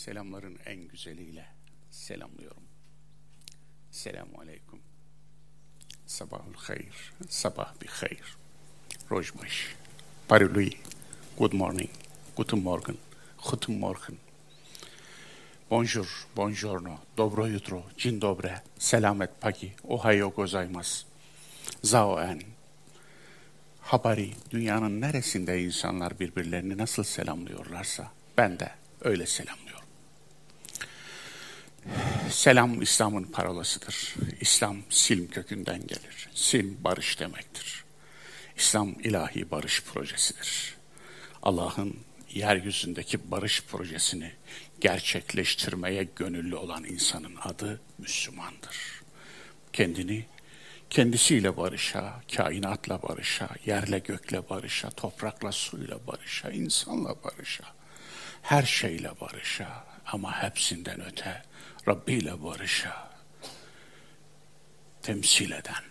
Selamların en güzeliyle selamlıyorum. Selamu aleyküm. Sabahul hayır, sabah bir hayır. Rojbaş, parului, good morning, guten morgen, guten morgen. Bonjour, buongiorno, dobro jutro, dzień dobre, selamet pagi, ohayo gozaimasu. Zao en. Habari, dünyanın neresinde insanlar birbirlerini nasıl selamlıyorlarsa ben de öyle selamlıyorum. Selam İslam'ın parolasıdır. İslam silm kökünden gelir. Silm barış demektir. İslam ilahi barış projesidir. Allah'ın yeryüzündeki barış projesini gerçekleştirmeye gönüllü olan insanın adı Müslümandır. Kendini kendisiyle barışa, kainatla barışa, yerle gökle barışa, toprakla suyla barışa, insanla barışa, her şeyle barışa ama hepsinden öte Rabbi ile barışa temsil eden,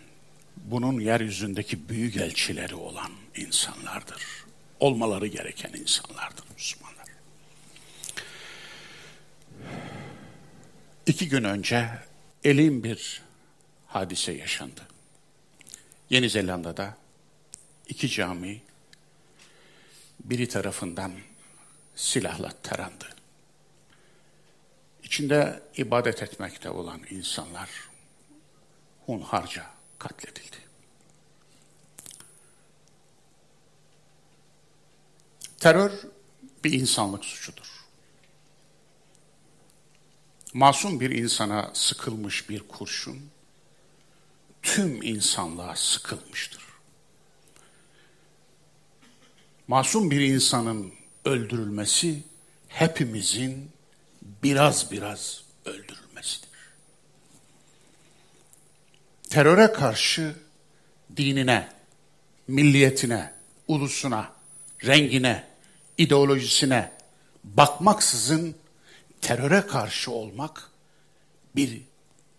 bunun yeryüzündeki büyük elçileri olan insanlardır. Olmaları gereken insanlardır Müslümanlar. İki gün önce elim bir hadise yaşandı. Yeni Zelanda'da iki cami biri tarafından silahla tarandı. İçinde ibadet etmekte olan insanlar hunharca katledildi. Terör bir insanlık suçudur. Masum bir insana sıkılmış bir kurşun tüm insanlığa sıkılmıştır. Masum bir insanın öldürülmesi hepimizin biraz biraz öldürülmesidir. Teröre karşı dinine, milliyetine, ulusuna, rengine, ideolojisine bakmaksızın teröre karşı olmak bir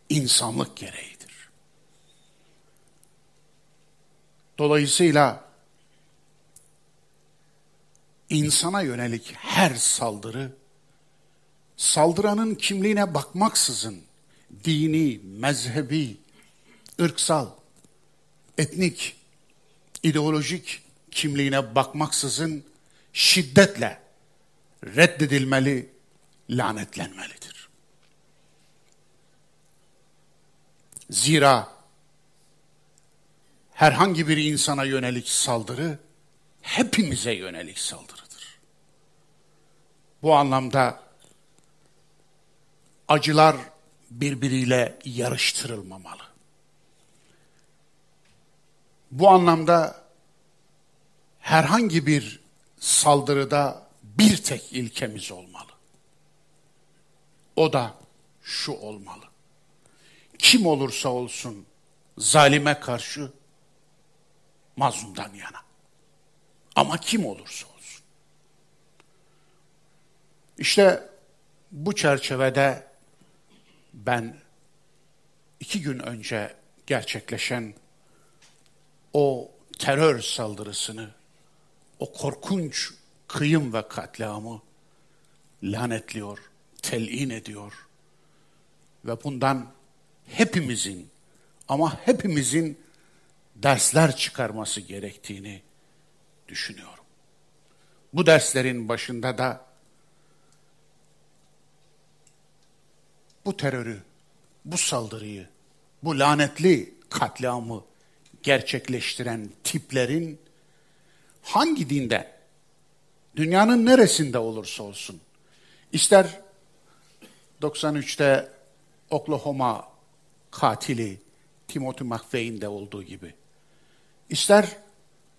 insanlık gereğidir. Dolayısıyla insana yönelik her saldırı saldıranın kimliğine bakmaksızın dini, mezhebi, ırksal, etnik, ideolojik kimliğine bakmaksızın şiddetle reddedilmeli, lanetlenmelidir. Zira herhangi bir insana yönelik saldırı hepimize yönelik saldırıdır. Bu anlamda acılar birbiriyle yarıştırılmamalı. Bu anlamda herhangi bir saldırıda bir tek ilkemiz olmalı. O da şu olmalı. Kim olursa olsun zalime karşı mazlumdan yana. Ama kim olursa olsun. İşte bu çerçevede ben iki gün önce gerçekleşen o terör saldırısını, o korkunç kıyım ve katliamı lanetliyor, telin ediyor ve bundan hepimizin ama hepimizin dersler çıkarması gerektiğini düşünüyorum. Bu derslerin başında da bu terörü, bu saldırıyı, bu lanetli katliamı gerçekleştiren tiplerin hangi dinde, dünyanın neresinde olursa olsun, ister 93'te Oklahoma katili Timothy McVeigh'in de olduğu gibi, ister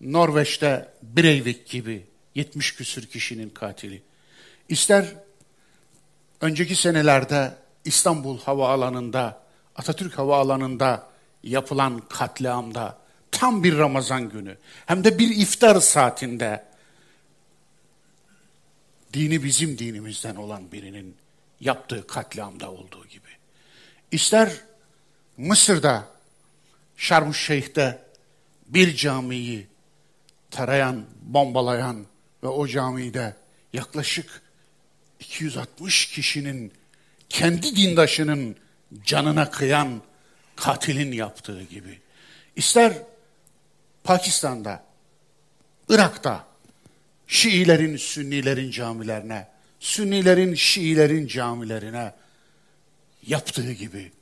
Norveç'te Breivik gibi 70 küsür kişinin katili, ister önceki senelerde İstanbul Havaalanı'nda, Atatürk Havaalanı'nda yapılan katliamda tam bir Ramazan günü hem de bir iftar saatinde dini bizim dinimizden olan birinin yaptığı katliamda olduğu gibi. İster Mısır'da Şarm Şeyh'te bir camiyi tarayan, bombalayan ve o camide yaklaşık 260 kişinin kendi dindaşının canına kıyan katilin yaptığı gibi. İster Pakistan'da, Irak'ta Şiilerin, Sünnilerin camilerine, Sünnilerin, Şiilerin camilerine yaptığı gibi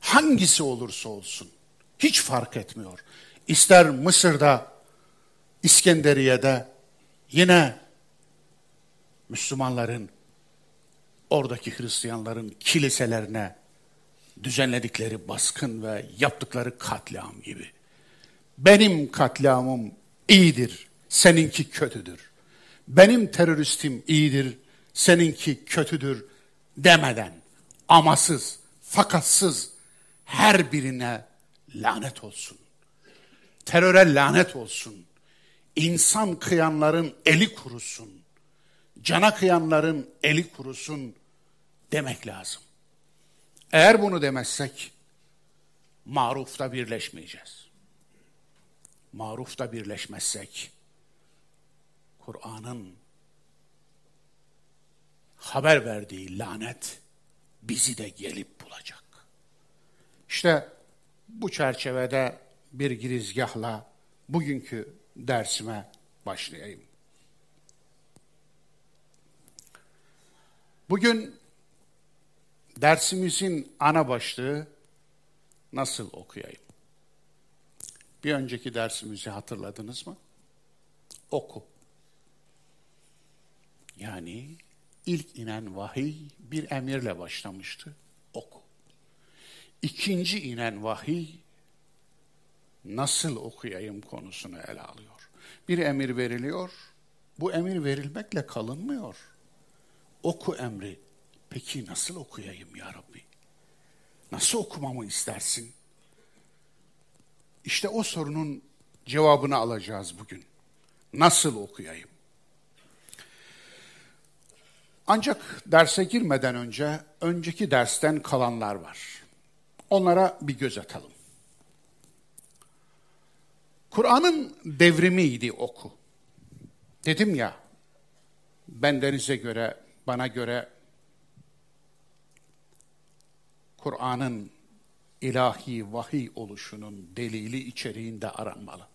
hangisi olursa olsun hiç fark etmiyor. İster Mısır'da, İskenderiye'de yine Müslümanların oradaki Hristiyanların kiliselerine düzenledikleri baskın ve yaptıkları katliam gibi. Benim katliamım iyidir, seninki kötüdür. Benim teröristim iyidir, seninki kötüdür demeden amasız, fakatsız her birine lanet olsun. Teröre lanet olsun. İnsan kıyanların eli kurusun. Cana kıyanların eli kurusun demek lazım. Eğer bunu demezsek marufta birleşmeyeceğiz. Marufta birleşmezsek Kur'an'ın haber verdiği lanet bizi de gelip bulacak. İşte bu çerçevede bir girizgahla bugünkü dersime başlayayım. Bugün dersimizin ana başlığı nasıl okuyayım? Bir önceki dersimizi hatırladınız mı? Oku. Yani ilk inen vahiy bir emirle başlamıştı. Oku. İkinci inen vahiy nasıl okuyayım konusunu ele alıyor. Bir emir veriliyor. Bu emir verilmekle kalınmıyor. Oku emri. Peki nasıl okuyayım ya Rabbi? Nasıl okumamı istersin? İşte o sorunun cevabını alacağız bugün. Nasıl okuyayım? Ancak derse girmeden önce önceki dersten kalanlar var. Onlara bir göz atalım. Kur'an'ın devrimiydi oku. Dedim ya, bendenize göre, bana göre Kur'an'ın ilahi vahiy oluşunun delili içeriğinde aranmalı.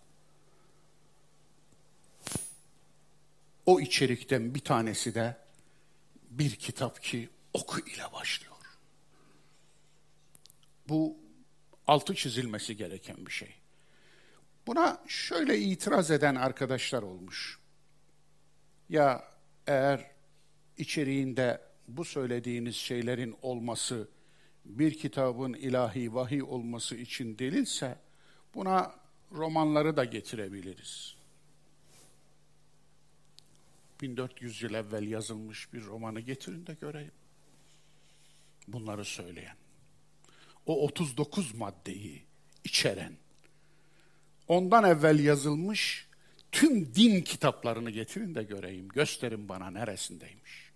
O içerikten bir tanesi de bir kitap ki oku ile başlıyor. Bu altı çizilmesi gereken bir şey. Buna şöyle itiraz eden arkadaşlar olmuş. Ya eğer içeriğinde bu söylediğiniz şeylerin olması bir kitabın ilahi vahiy olması için delilse buna romanları da getirebiliriz. 1400 yıl evvel yazılmış bir romanı getirin de göreyim. Bunları söyleyen. O 39 maddeyi içeren, ondan evvel yazılmış tüm din kitaplarını getirin de göreyim. Gösterin bana neresindeymiş.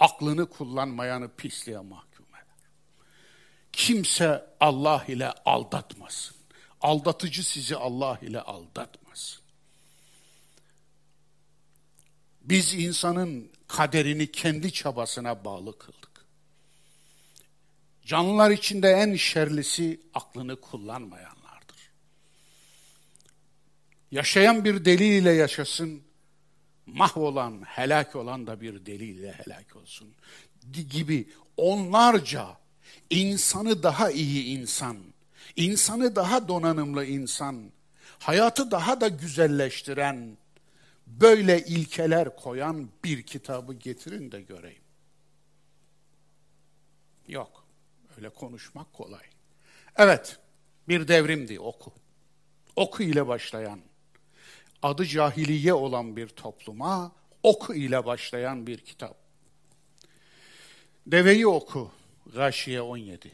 Aklını kullanmayanı pisliğe mahkum eder. Kimse Allah ile aldatmasın. Aldatıcı sizi Allah ile aldatmasın. Biz insanın kaderini kendi çabasına bağlı kıldık. Canlılar içinde en şerlisi aklını kullanmayanlardır. Yaşayan bir deliyle yaşasın, mahvolan, helak olan da bir deliyle helak olsun gibi onlarca insanı daha iyi insan, insanı daha donanımlı insan, hayatı daha da güzelleştiren, böyle ilkeler koyan bir kitabı getirin de göreyim. Yok. Öyle konuşmak kolay. Evet. Bir devrimdi oku. Oku ile başlayan, adı cahiliye olan bir topluma oku ile başlayan bir kitap. Deveyi oku, Gâşiye 17.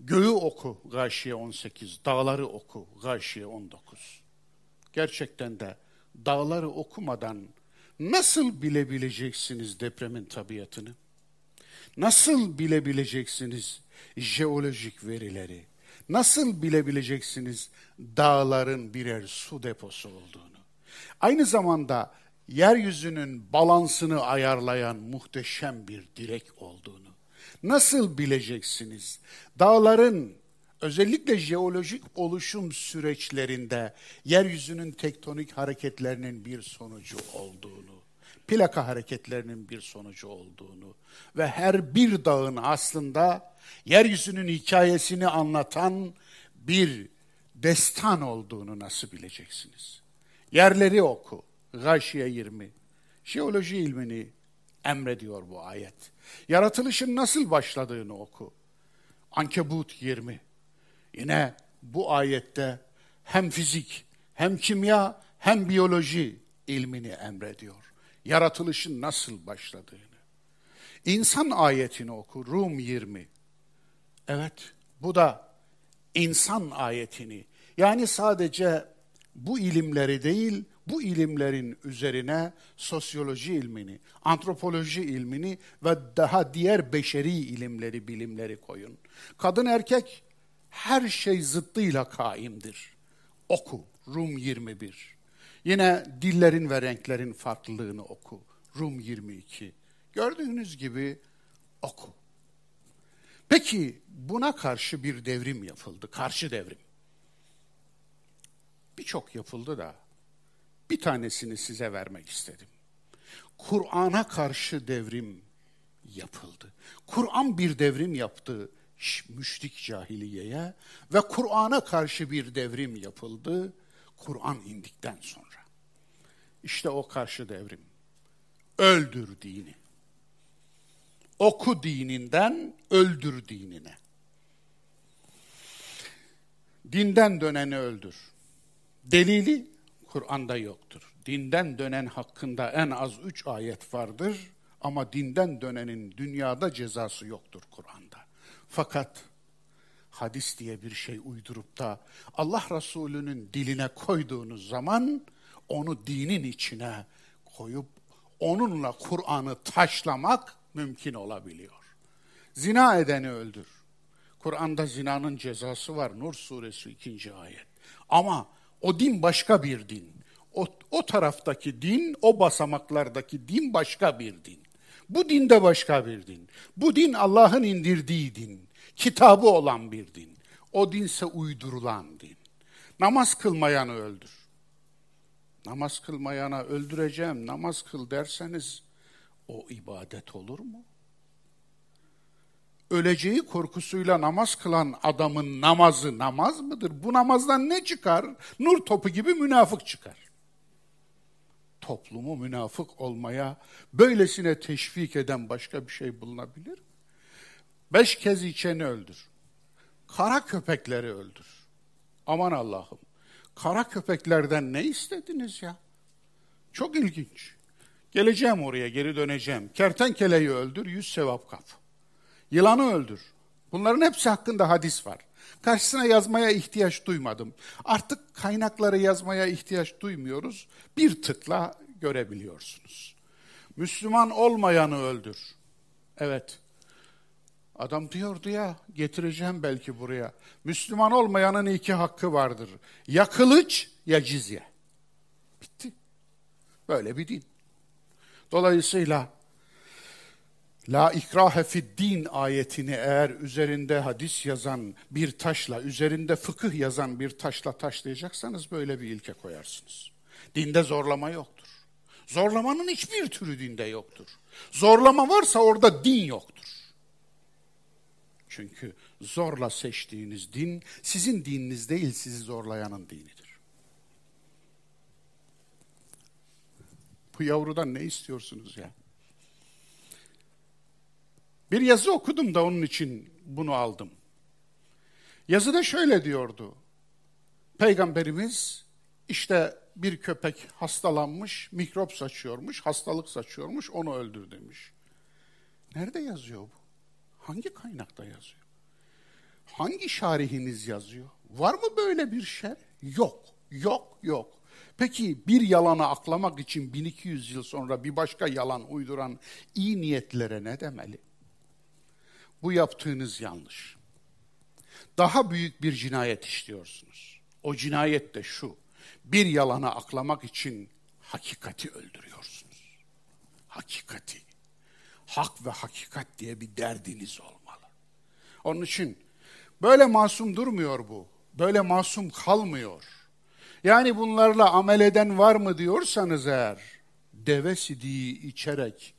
Göğü oku, Gâşiye 18. Dağları oku, Gâşiye 19. Gerçekten de dağları okumadan nasıl bilebileceksiniz depremin tabiatını? Nasıl bilebileceksiniz jeolojik verileri? Nasıl bilebileceksiniz dağların birer su deposu olduğunu? Aynı zamanda yeryüzünün balansını ayarlayan muhteşem bir direk olduğunu nasıl bileceksiniz? Dağların özellikle jeolojik oluşum süreçlerinde yeryüzünün tektonik hareketlerinin bir sonucu olduğunu, plaka hareketlerinin bir sonucu olduğunu ve her bir dağın aslında yeryüzünün hikayesini anlatan bir destan olduğunu nasıl bileceksiniz? Yerleri oku. Gâşiye 20. Jeoloji ilmini emrediyor bu ayet. Yaratılışın nasıl başladığını oku. Ankebut 20. Yine bu ayette hem fizik, hem kimya, hem biyoloji ilmini emrediyor. Yaratılışın nasıl başladığını. İnsan ayetini oku Rum 20. Evet, bu da insan ayetini yani sadece bu ilimleri değil, bu ilimlerin üzerine sosyoloji ilmini, antropoloji ilmini ve daha diğer beşeri ilimleri, bilimleri koyun. Kadın erkek her şey zıttıyla kaimdir. Oku Rum 21. Yine dillerin ve renklerin farklılığını oku. Rum 22. Gördüğünüz gibi oku. Peki buna karşı bir devrim yapıldı, karşı devrim. Birçok yapıldı da bir tanesini size vermek istedim. Kur'an'a karşı devrim yapıldı. Kur'an bir devrim yaptı müşrik cahiliyeye ve Kur'an'a karşı bir devrim yapıldı Kur'an indikten sonra. İşte o karşı devrim. Öldür dini. Oku dininden öldür dinine. Dinden döneni öldür. Delili Kur'an'da yoktur. Dinden dönen hakkında en az üç ayet vardır ama dinden dönenin dünyada cezası yoktur Kur'an'da. Fakat hadis diye bir şey uydurup da Allah Resulü'nün diline koyduğunuz zaman onu dinin içine koyup onunla Kur'an'ı taşlamak mümkün olabiliyor. Zina edeni öldür. Kur'an'da zinanın cezası var Nur suresi ikinci ayet. Ama o din başka bir din. O, o taraftaki din, o basamaklardaki din başka bir din. Bu din de başka bir din. Bu din Allah'ın indirdiği din. Kitabı olan bir din. O dinse uydurulan din. Namaz kılmayanı öldür. Namaz kılmayana öldüreceğim, namaz kıl derseniz o ibadet olur mu? Öleceği korkusuyla namaz kılan adamın namazı namaz mıdır? Bu namazdan ne çıkar? Nur topu gibi münafık çıkar. Toplumu münafık olmaya böylesine teşvik eden başka bir şey bulunabilir mi? Beş kez içeni öldür. Kara köpekleri öldür. Aman Allah'ım. Kara köpeklerden ne istediniz ya? Çok ilginç. Geleceğim oraya, geri döneceğim. Kertenkeleyi öldür, yüz sevap kap. Yılanı öldür. Bunların hepsi hakkında hadis var. Karşısına yazmaya ihtiyaç duymadım. Artık kaynakları yazmaya ihtiyaç duymuyoruz. Bir tıkla görebiliyorsunuz. Müslüman olmayanı öldür. Evet. Adam diyordu ya, getireceğim belki buraya. Müslüman olmayanın iki hakkı vardır. Ya kılıç ya cizye. Bitti. Böyle bir din. Dolayısıyla La ikrahe din ayetini eğer üzerinde hadis yazan bir taşla, üzerinde fıkıh yazan bir taşla taşlayacaksanız böyle bir ilke koyarsınız. Dinde zorlama yoktur. Zorlamanın hiçbir türü dinde yoktur. Zorlama varsa orada din yoktur. Çünkü zorla seçtiğiniz din sizin dininiz değil, sizi zorlayanın dinidir. Bu yavrudan ne istiyorsunuz ya? Bir yazı okudum da onun için bunu aldım. Yazıda şöyle diyordu. Peygamberimiz işte bir köpek hastalanmış, mikrop saçıyormuş, hastalık saçıyormuş, onu öldür demiş. Nerede yazıyor bu? Hangi kaynakta yazıyor? Hangi şarihiniz yazıyor? Var mı böyle bir şey? Yok, yok, yok. Peki bir yalanı aklamak için 1200 yıl sonra bir başka yalan uyduran iyi niyetlere ne demeli? Bu yaptığınız yanlış. Daha büyük bir cinayet işliyorsunuz. O cinayet de şu. Bir yalanı aklamak için hakikati öldürüyorsunuz. Hakikati. Hak ve hakikat diye bir derdiniz olmalı. Onun için böyle masum durmuyor bu. Böyle masum kalmıyor. Yani bunlarla amel eden var mı diyorsanız eğer, deve sidiği içerek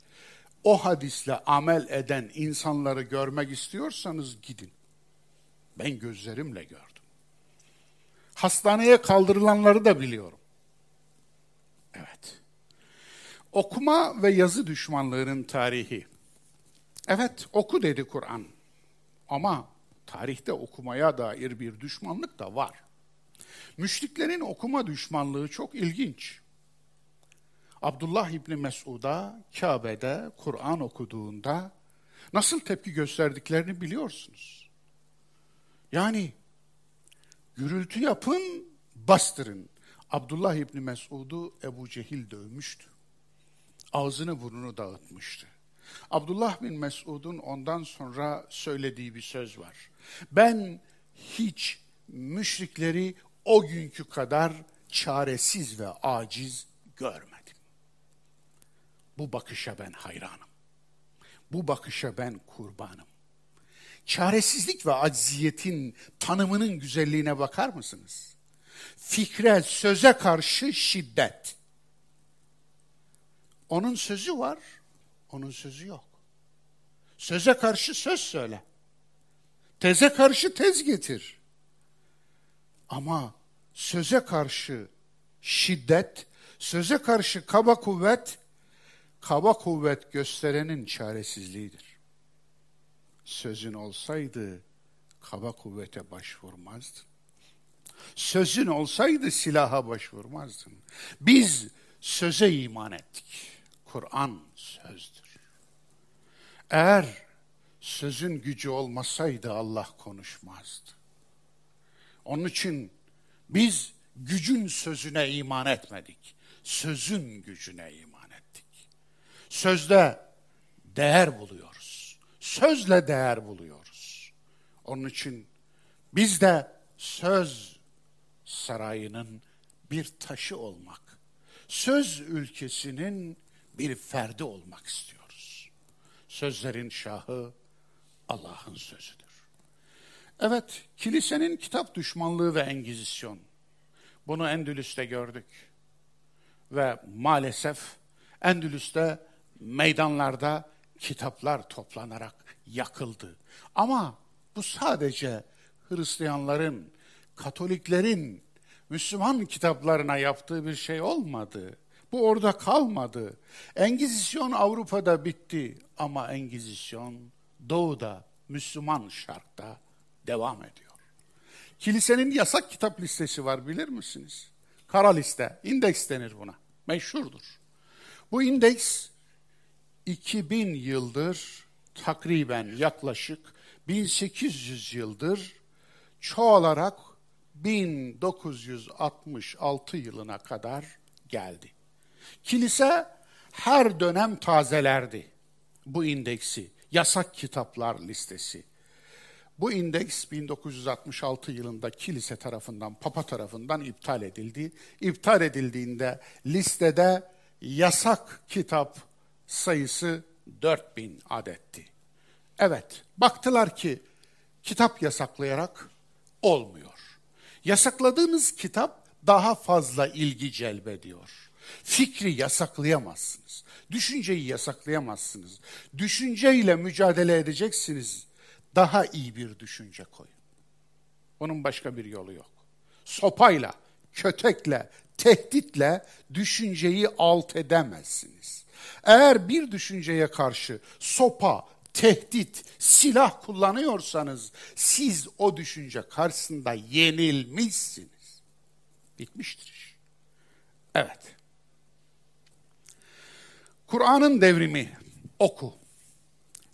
o hadisle amel eden insanları görmek istiyorsanız gidin. Ben gözlerimle gördüm. Hastaneye kaldırılanları da biliyorum. Evet. Okuma ve yazı düşmanlığının tarihi. Evet, oku dedi Kur'an. Ama tarihte okumaya dair bir düşmanlık da var. Müşriklerin okuma düşmanlığı çok ilginç. Abdullah İbni Mesud'a Kabe'de Kur'an okuduğunda nasıl tepki gösterdiklerini biliyorsunuz. Yani gürültü yapın, bastırın. Abdullah İbni Mesud'u Ebu Cehil dövmüştü. Ağzını burnunu dağıtmıştı. Abdullah bin Mesud'un ondan sonra söylediği bir söz var. Ben hiç müşrikleri o günkü kadar çaresiz ve aciz görmedim. Bu bakışa ben hayranım. Bu bakışa ben kurbanım. Çaresizlik ve acziyetin tanımının güzelliğine bakar mısınız? Fikre, söze karşı şiddet. Onun sözü var, onun sözü yok. Söze karşı söz söyle. Teze karşı tez getir. Ama söze karşı şiddet, söze karşı kaba kuvvet, kaba kuvvet gösterenin çaresizliğidir. Sözün olsaydı kaba kuvvete başvurmazdın. Sözün olsaydı silaha başvurmazdın. Biz söze iman ettik. Kur'an sözdür. Eğer sözün gücü olmasaydı Allah konuşmazdı. Onun için biz gücün sözüne iman etmedik. Sözün gücüne iman. Sözde değer buluyoruz. Sözle değer buluyoruz. Onun için biz de söz sarayının bir taşı olmak, söz ülkesinin bir ferdi olmak istiyoruz. Sözlerin şahı Allah'ın sözüdür. Evet, kilisenin kitap düşmanlığı ve engizisyon. Bunu Endülüs'te gördük. Ve maalesef Endülüs'te meydanlarda kitaplar toplanarak yakıldı. Ama bu sadece Hristiyanların, Katoliklerin, Müslüman kitaplarına yaptığı bir şey olmadı. Bu orada kalmadı. Engizisyon Avrupa'da bitti ama Engizisyon Doğu'da, Müslüman şarkta devam ediyor. Kilisenin yasak kitap listesi var bilir misiniz? Kara liste, indeks denir buna. Meşhurdur. Bu indeks 2000 yıldır takriben yaklaşık 1800 yıldır çoğalarak 1966 yılına kadar geldi. Kilise her dönem tazelerdi bu indeksi, yasak kitaplar listesi. Bu indeks 1966 yılında kilise tarafından, papa tarafından iptal edildi. İptal edildiğinde listede yasak kitap sayısı 4000 adetti. Evet, baktılar ki kitap yasaklayarak olmuyor. Yasakladığınız kitap daha fazla ilgi celbediyor. Fikri yasaklayamazsınız. Düşünceyi yasaklayamazsınız. Düşünceyle mücadele edeceksiniz. Daha iyi bir düşünce koyun. Onun başka bir yolu yok. Sopayla, kötekle, tehditle düşünceyi alt edemezsiniz. Eğer bir düşünceye karşı sopa, tehdit, silah kullanıyorsanız siz o düşünce karşısında yenilmişsiniz. Bitmiştir iş. Evet. Kur'an'ın devrimi oku.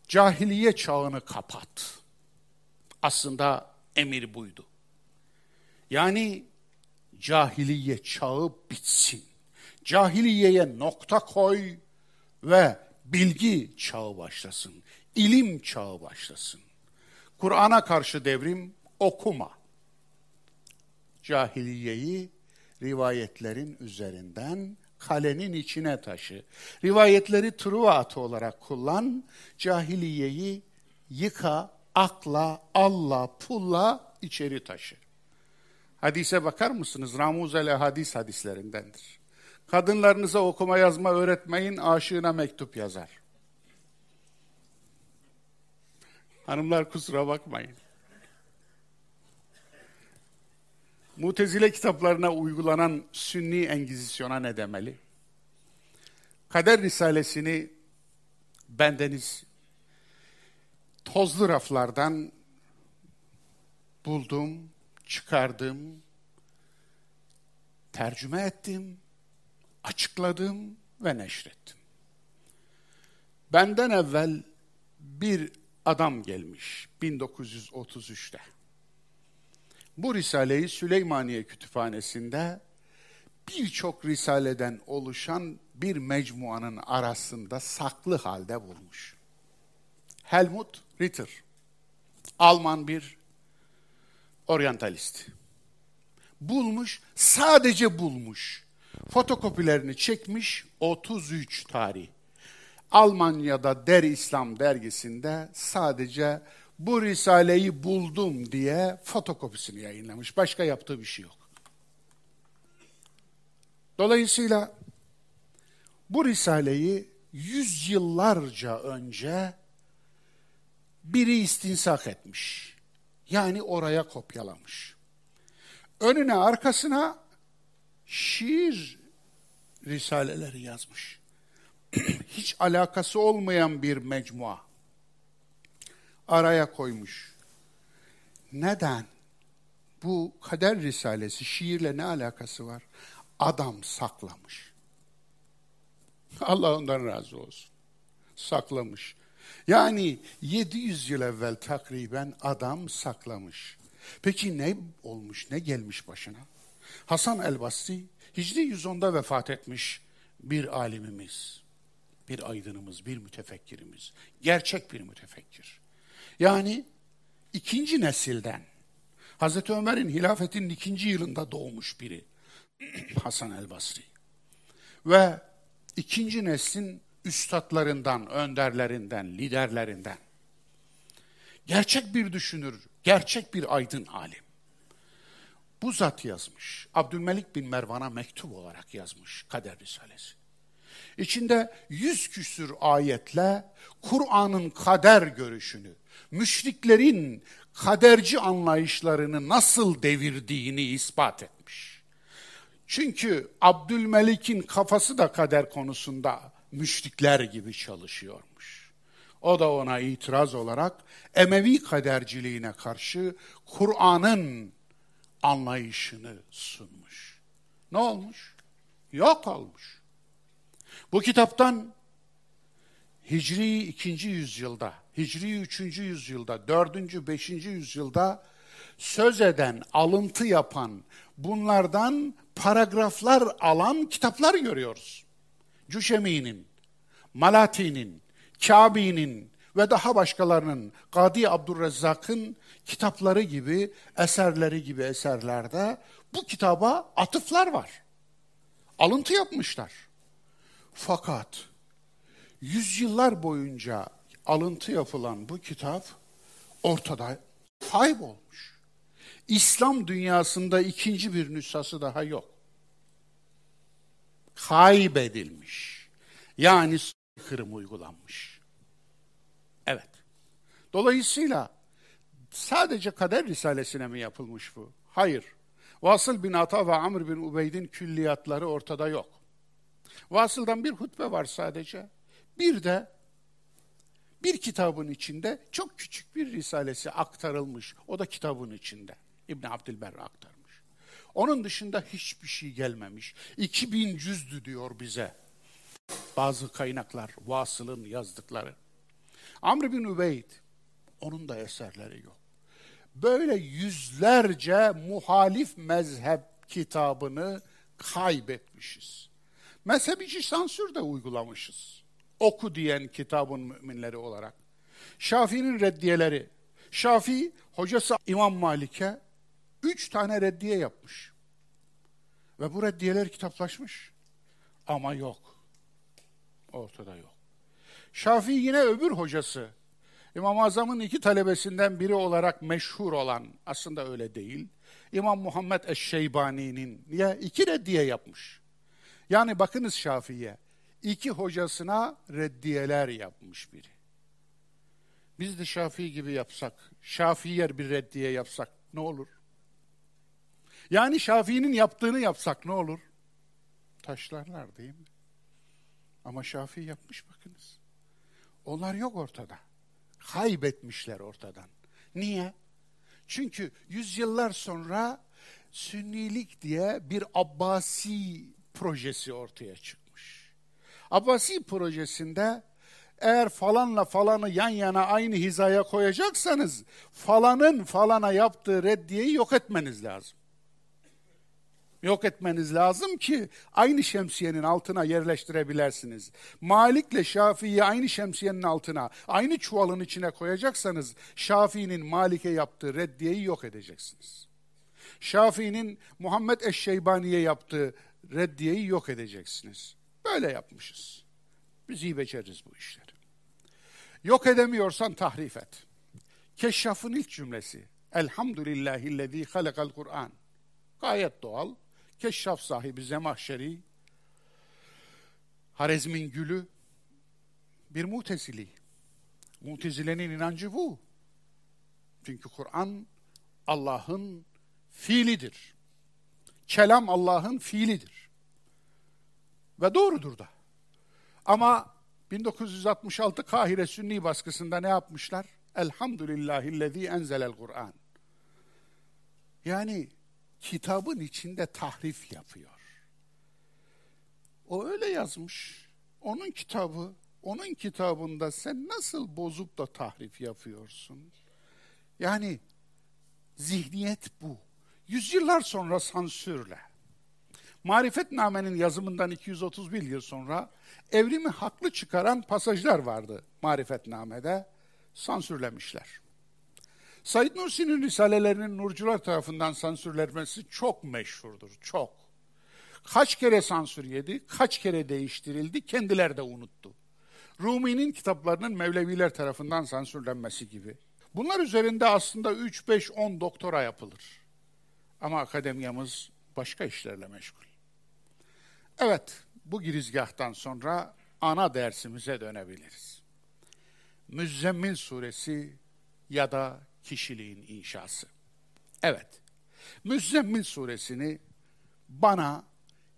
Cahiliye çağını kapat. Aslında emir buydu. Yani cahiliye çağı bitsin. Cahiliyeye nokta koy ve bilgi çağı başlasın. İlim çağı başlasın. Kur'an'a karşı devrim okuma. Cahiliyeyi rivayetlerin üzerinden kalenin içine taşı. Rivayetleri Truva atı olarak kullan, cahiliyeyi yıka, akla, alla, pulla içeri taşı. Hadise bakar mısınız? Ramuzele hadis hadislerindendir. Kadınlarınıza okuma yazma öğretmeyin, aşığına mektup yazar. Hanımlar kusura bakmayın. Mutezile kitaplarına uygulanan Sünni Engizisyon'a ne demeli? Kader Risalesini bendeniz tozlu raflardan buldum, çıkardım, tercüme ettim, açıkladım ve neşrettim. Benden evvel bir adam gelmiş 1933'te. Bu risaleyi Süleymaniye Kütüphanesi'nde birçok risaleden oluşan bir mecmuanın arasında saklı halde bulmuş. Helmut Ritter, Alman bir oryantalist. Bulmuş, sadece bulmuş. Fotokopilerini çekmiş 33 tarih. Almanya'da Der İslam dergisinde sadece bu risaleyi buldum diye fotokopisini yayınlamış. Başka yaptığı bir şey yok. Dolayısıyla bu risaleyi yüzyıllarca önce biri istinsak etmiş. Yani oraya kopyalamış. Önüne arkasına şiir risaleleri yazmış. Hiç alakası olmayan bir mecmua araya koymuş. Neden? Bu kader risalesi şiirle ne alakası var? Adam saklamış. Allah ondan razı olsun. Saklamış. Yani 700 yıl evvel takriben adam saklamış. Peki ne olmuş, ne gelmiş başına? Hasan el-Basri Hicri 110'da vefat etmiş bir alimimiz, bir aydınımız, bir mütefekkirimiz, gerçek bir mütefekkir. Yani ikinci nesilden, Hazreti Ömer'in hilafetinin ikinci yılında doğmuş biri, Hasan el-Basri. Ve ikinci neslin üstadlarından, önderlerinden, liderlerinden. Gerçek bir düşünür, gerçek bir aydın alim. Bu zat yazmış. Abdülmelik bin Mervan'a mektup olarak yazmış Kader Risalesi. İçinde yüz küsür ayetle Kur'an'ın kader görüşünü, müşriklerin kaderci anlayışlarını nasıl devirdiğini ispat etmiş. Çünkü Abdülmelik'in kafası da kader konusunda müşrikler gibi çalışıyormuş. O da ona itiraz olarak Emevi kaderciliğine karşı Kur'an'ın anlayışını sunmuş. Ne olmuş? Yok olmuş. Bu kitaptan Hicri 2. yüzyılda, Hicri 3. yüzyılda, 4. 5. yüzyılda söz eden, alıntı yapan, bunlardan paragraflar alan kitaplar görüyoruz. Cüşemi'nin, Malati'nin, Kabi'nin ve daha başkalarının, Gadi Abdurrezzak'ın kitapları gibi, eserleri gibi eserlerde bu kitaba atıflar var. Alıntı yapmışlar. Fakat yüzyıllar boyunca alıntı yapılan bu kitap ortada kaybolmuş. İslam dünyasında ikinci bir nüshası daha yok. Kaybedilmiş. Yani kırım uygulanmış. Evet. Dolayısıyla sadece kader risalesine mi yapılmış bu? Hayır. Vasıl bin Ata ve Amr bin Ubeyd'in külliyatları ortada yok. Vasıl'dan bir hutbe var sadece. Bir de bir kitabın içinde çok küçük bir risalesi aktarılmış. O da kitabın içinde. İbn Abdülber aktarmış. Onun dışında hiçbir şey gelmemiş. 2000 cüzdü diyor bize. Bazı kaynaklar, Vasıl'ın yazdıkları. Amr bin Übeyd, onun da eserleri yok. Böyle yüzlerce muhalif mezhep kitabını kaybetmişiz. Mezhebi sansür de uygulamışız. Oku diyen kitabın müminleri olarak. Şafii'nin reddiyeleri. Şafii hocası İmam Malik'e üç tane reddiye yapmış. Ve bu reddiyeler kitaplaşmış. Ama yok. Ortada yok. Şafii yine öbür hocası. İmam-ı Azam'ın iki talebesinden biri olarak meşhur olan, aslında öyle değil, İmam Muhammed Eşşeybani'nin ya iki reddiye yapmış. Yani bakınız Şafii'ye, iki hocasına reddiyeler yapmış biri. Biz de Şafii gibi yapsak, Şafii'yer bir reddiye yapsak ne olur? Yani Şafii'nin yaptığını yapsak ne olur? Taşlarlar değil mi? Ama Şafii yapmış bakınız. Onlar yok ortada. Kaybetmişler ortadan. Niye? Çünkü yüzyıllar sonra Sünnilik diye bir Abbasi projesi ortaya çıkmış. Abbasi projesinde eğer falanla falanı yan yana aynı hizaya koyacaksanız falanın falana yaptığı reddiyeyi yok etmeniz lazım yok etmeniz lazım ki aynı şemsiyenin altına yerleştirebilirsiniz. Malik'le Şafii'yi aynı şemsiyenin altına, aynı çuvalın içine koyacaksanız Şafii'nin Malik'e yaptığı reddiyeyi yok edeceksiniz. Şafii'nin Muhammed Eşşeybani'ye yaptığı reddiyeyi yok edeceksiniz. Böyle yapmışız. Biz iyi beceririz bu işleri. Yok edemiyorsan tahrif et. Keşşaf'ın ilk cümlesi. Elhamdülillahillezî halakal Kur'an. Gayet doğal. Keşşaf sahibi Zemahşeri, Harezmin Gülü, bir mutezili. Mutezilenin inancı bu. Çünkü Kur'an Allah'ın fiilidir. Kelam Allah'ın fiilidir. Ve doğrudur da. Ama 1966 Kahire Sünni baskısında ne yapmışlar? Elhamdülillahillezî enzelel Kur'an. Yani kitabın içinde tahrif yapıyor. O öyle yazmış. Onun kitabı, onun kitabında sen nasıl bozup da tahrif yapıyorsun? Yani zihniyet bu. Yüzyıllar sonra sansürle. Marifetname'nin yazımından 231 yıl sonra evrimi haklı çıkaran pasajlar vardı Marifetname'de. Sansürlemişler. Said Nursi'nin risalelerinin nurcular tarafından sansürlenmesi çok meşhurdur, çok. Kaç kere sansür yedi, kaç kere değiştirildi, kendileri de unuttu. Rumi'nin kitaplarının Mevleviler tarafından sansürlenmesi gibi. Bunlar üzerinde aslında 3, 5, 10 doktora yapılır. Ama akademiyamız başka işlerle meşgul. Evet, bu girizgahtan sonra ana dersimize dönebiliriz. Müzzemmil suresi ya da kişiliğin inşası. Evet, Müzzemmil suresini bana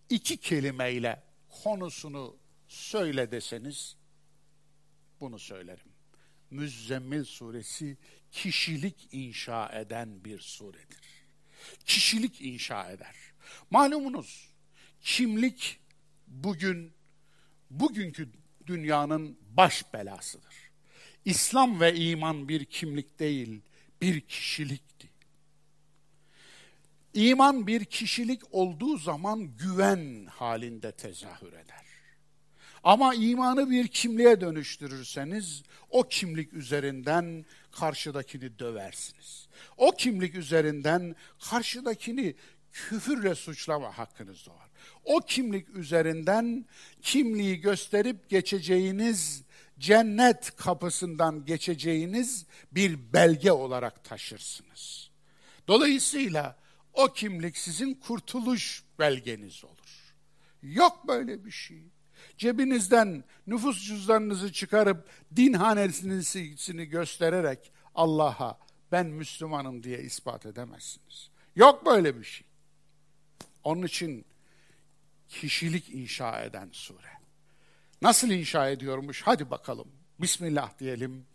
iki kelimeyle konusunu söyle deseniz bunu söylerim. Müzzemmil suresi kişilik inşa eden bir suredir. Kişilik inşa eder. Malumunuz kimlik bugün bugünkü dünyanın baş belasıdır. İslam ve iman bir kimlik değil, bir kişilikti. İman bir kişilik olduğu zaman güven halinde tezahür eder. Ama imanı bir kimliğe dönüştürürseniz o kimlik üzerinden karşıdakini döversiniz. O kimlik üzerinden karşıdakini küfürle suçlama hakkınız doğar. O kimlik üzerinden kimliği gösterip geçeceğiniz cennet kapısından geçeceğiniz bir belge olarak taşırsınız. Dolayısıyla o kimlik sizin kurtuluş belgeniz olur. Yok böyle bir şey. Cebinizden nüfus cüzdanınızı çıkarıp din hanesini göstererek Allah'a ben Müslümanım diye ispat edemezsiniz. Yok böyle bir şey. Onun için kişilik inşa eden sure. Nasıl inşa ediyormuş? Hadi bakalım. Bismillah diyelim.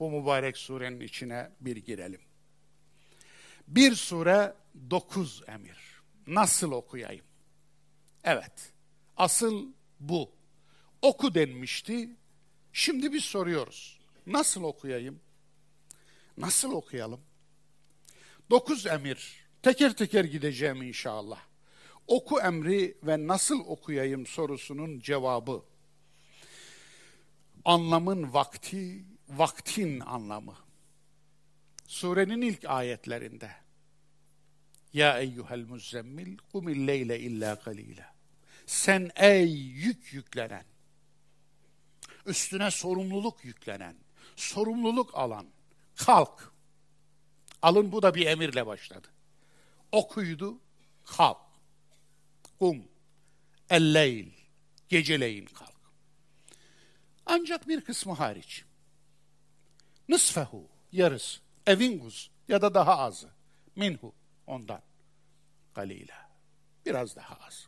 Bu mübarek surenin içine bir girelim. Bir sure dokuz emir. Nasıl okuyayım? Evet. Asıl bu. Oku denmişti. Şimdi biz soruyoruz. Nasıl okuyayım? Nasıl okuyalım? Dokuz emir. Teker teker gideceğim inşallah. Oku emri ve nasıl okuyayım sorusunun cevabı anlamın vakti, vaktin anlamı. Surenin ilk ayetlerinde. Ya eyyuhel muzzemmil kumil leyle illa kalila. Sen ey yük yüklenen, üstüne sorumluluk yüklenen, sorumluluk alan, kalk. Alın bu da bir emirle başladı. Okuydu, kalk. Kum, elleyl, geceleyin kalk. Ancak bir kısmı hariç. Nısfehu, yarısı, evinguz ya da daha azı. Minhu, ondan. Galile, biraz daha az.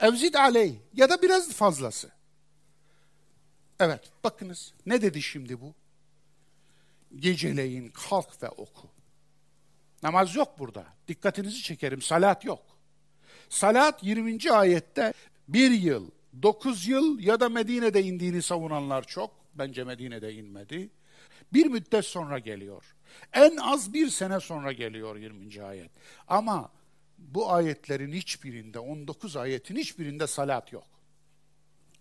Evzid aley ya da biraz fazlası. Evet, bakınız ne dedi şimdi bu? Geceleyin kalk ve oku. Namaz yok burada. Dikkatinizi çekerim. Salat yok. Salat 20. ayette bir yıl, dokuz yıl ya da Medine'de indiğini savunanlar çok. Bence Medine'de inmedi. Bir müddet sonra geliyor. En az bir sene sonra geliyor 20. ayet. Ama bu ayetlerin hiçbirinde, 19 ayetin hiçbirinde salat yok.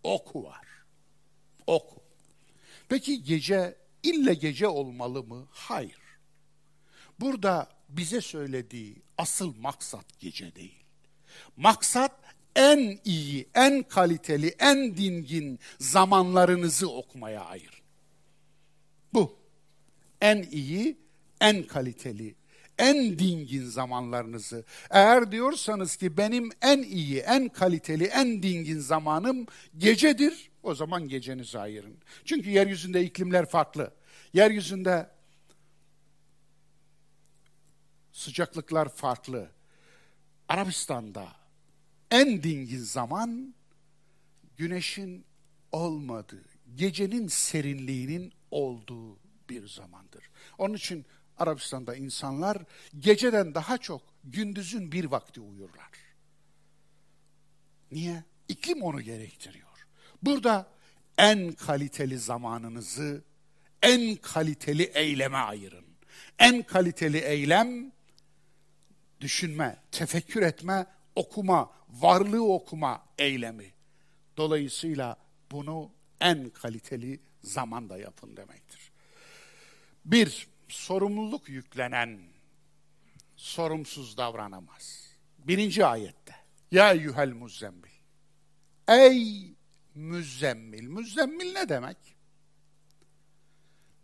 Oku var. Oku. Peki gece ille gece olmalı mı? Hayır. Burada bize söylediği asıl maksat gece değil. Maksat en iyi, en kaliteli, en dingin zamanlarınızı okumaya ayır. Bu. En iyi, en kaliteli, en dingin zamanlarınızı. Eğer diyorsanız ki benim en iyi, en kaliteli, en dingin zamanım gecedir, o zaman gecenizi ayırın. Çünkü yeryüzünde iklimler farklı. Yeryüzünde sıcaklıklar farklı. Arabistan'da en dingin zaman güneşin olmadığı, gecenin serinliğinin olduğu bir zamandır. Onun için Arabistan'da insanlar geceden daha çok gündüzün bir vakti uyurlar. Niye? İklim onu gerektiriyor. Burada en kaliteli zamanınızı en kaliteli eyleme ayırın. En kaliteli eylem düşünme, tefekkür etme, okuma, varlığı okuma eylemi. Dolayısıyla bunu en kaliteli zamanda yapın demektir. Bir, sorumluluk yüklenen sorumsuz davranamaz. Birinci ayette. Ya eyyuhel muzzemmil. Ey müzzemmil. Müzzemmil ne demek?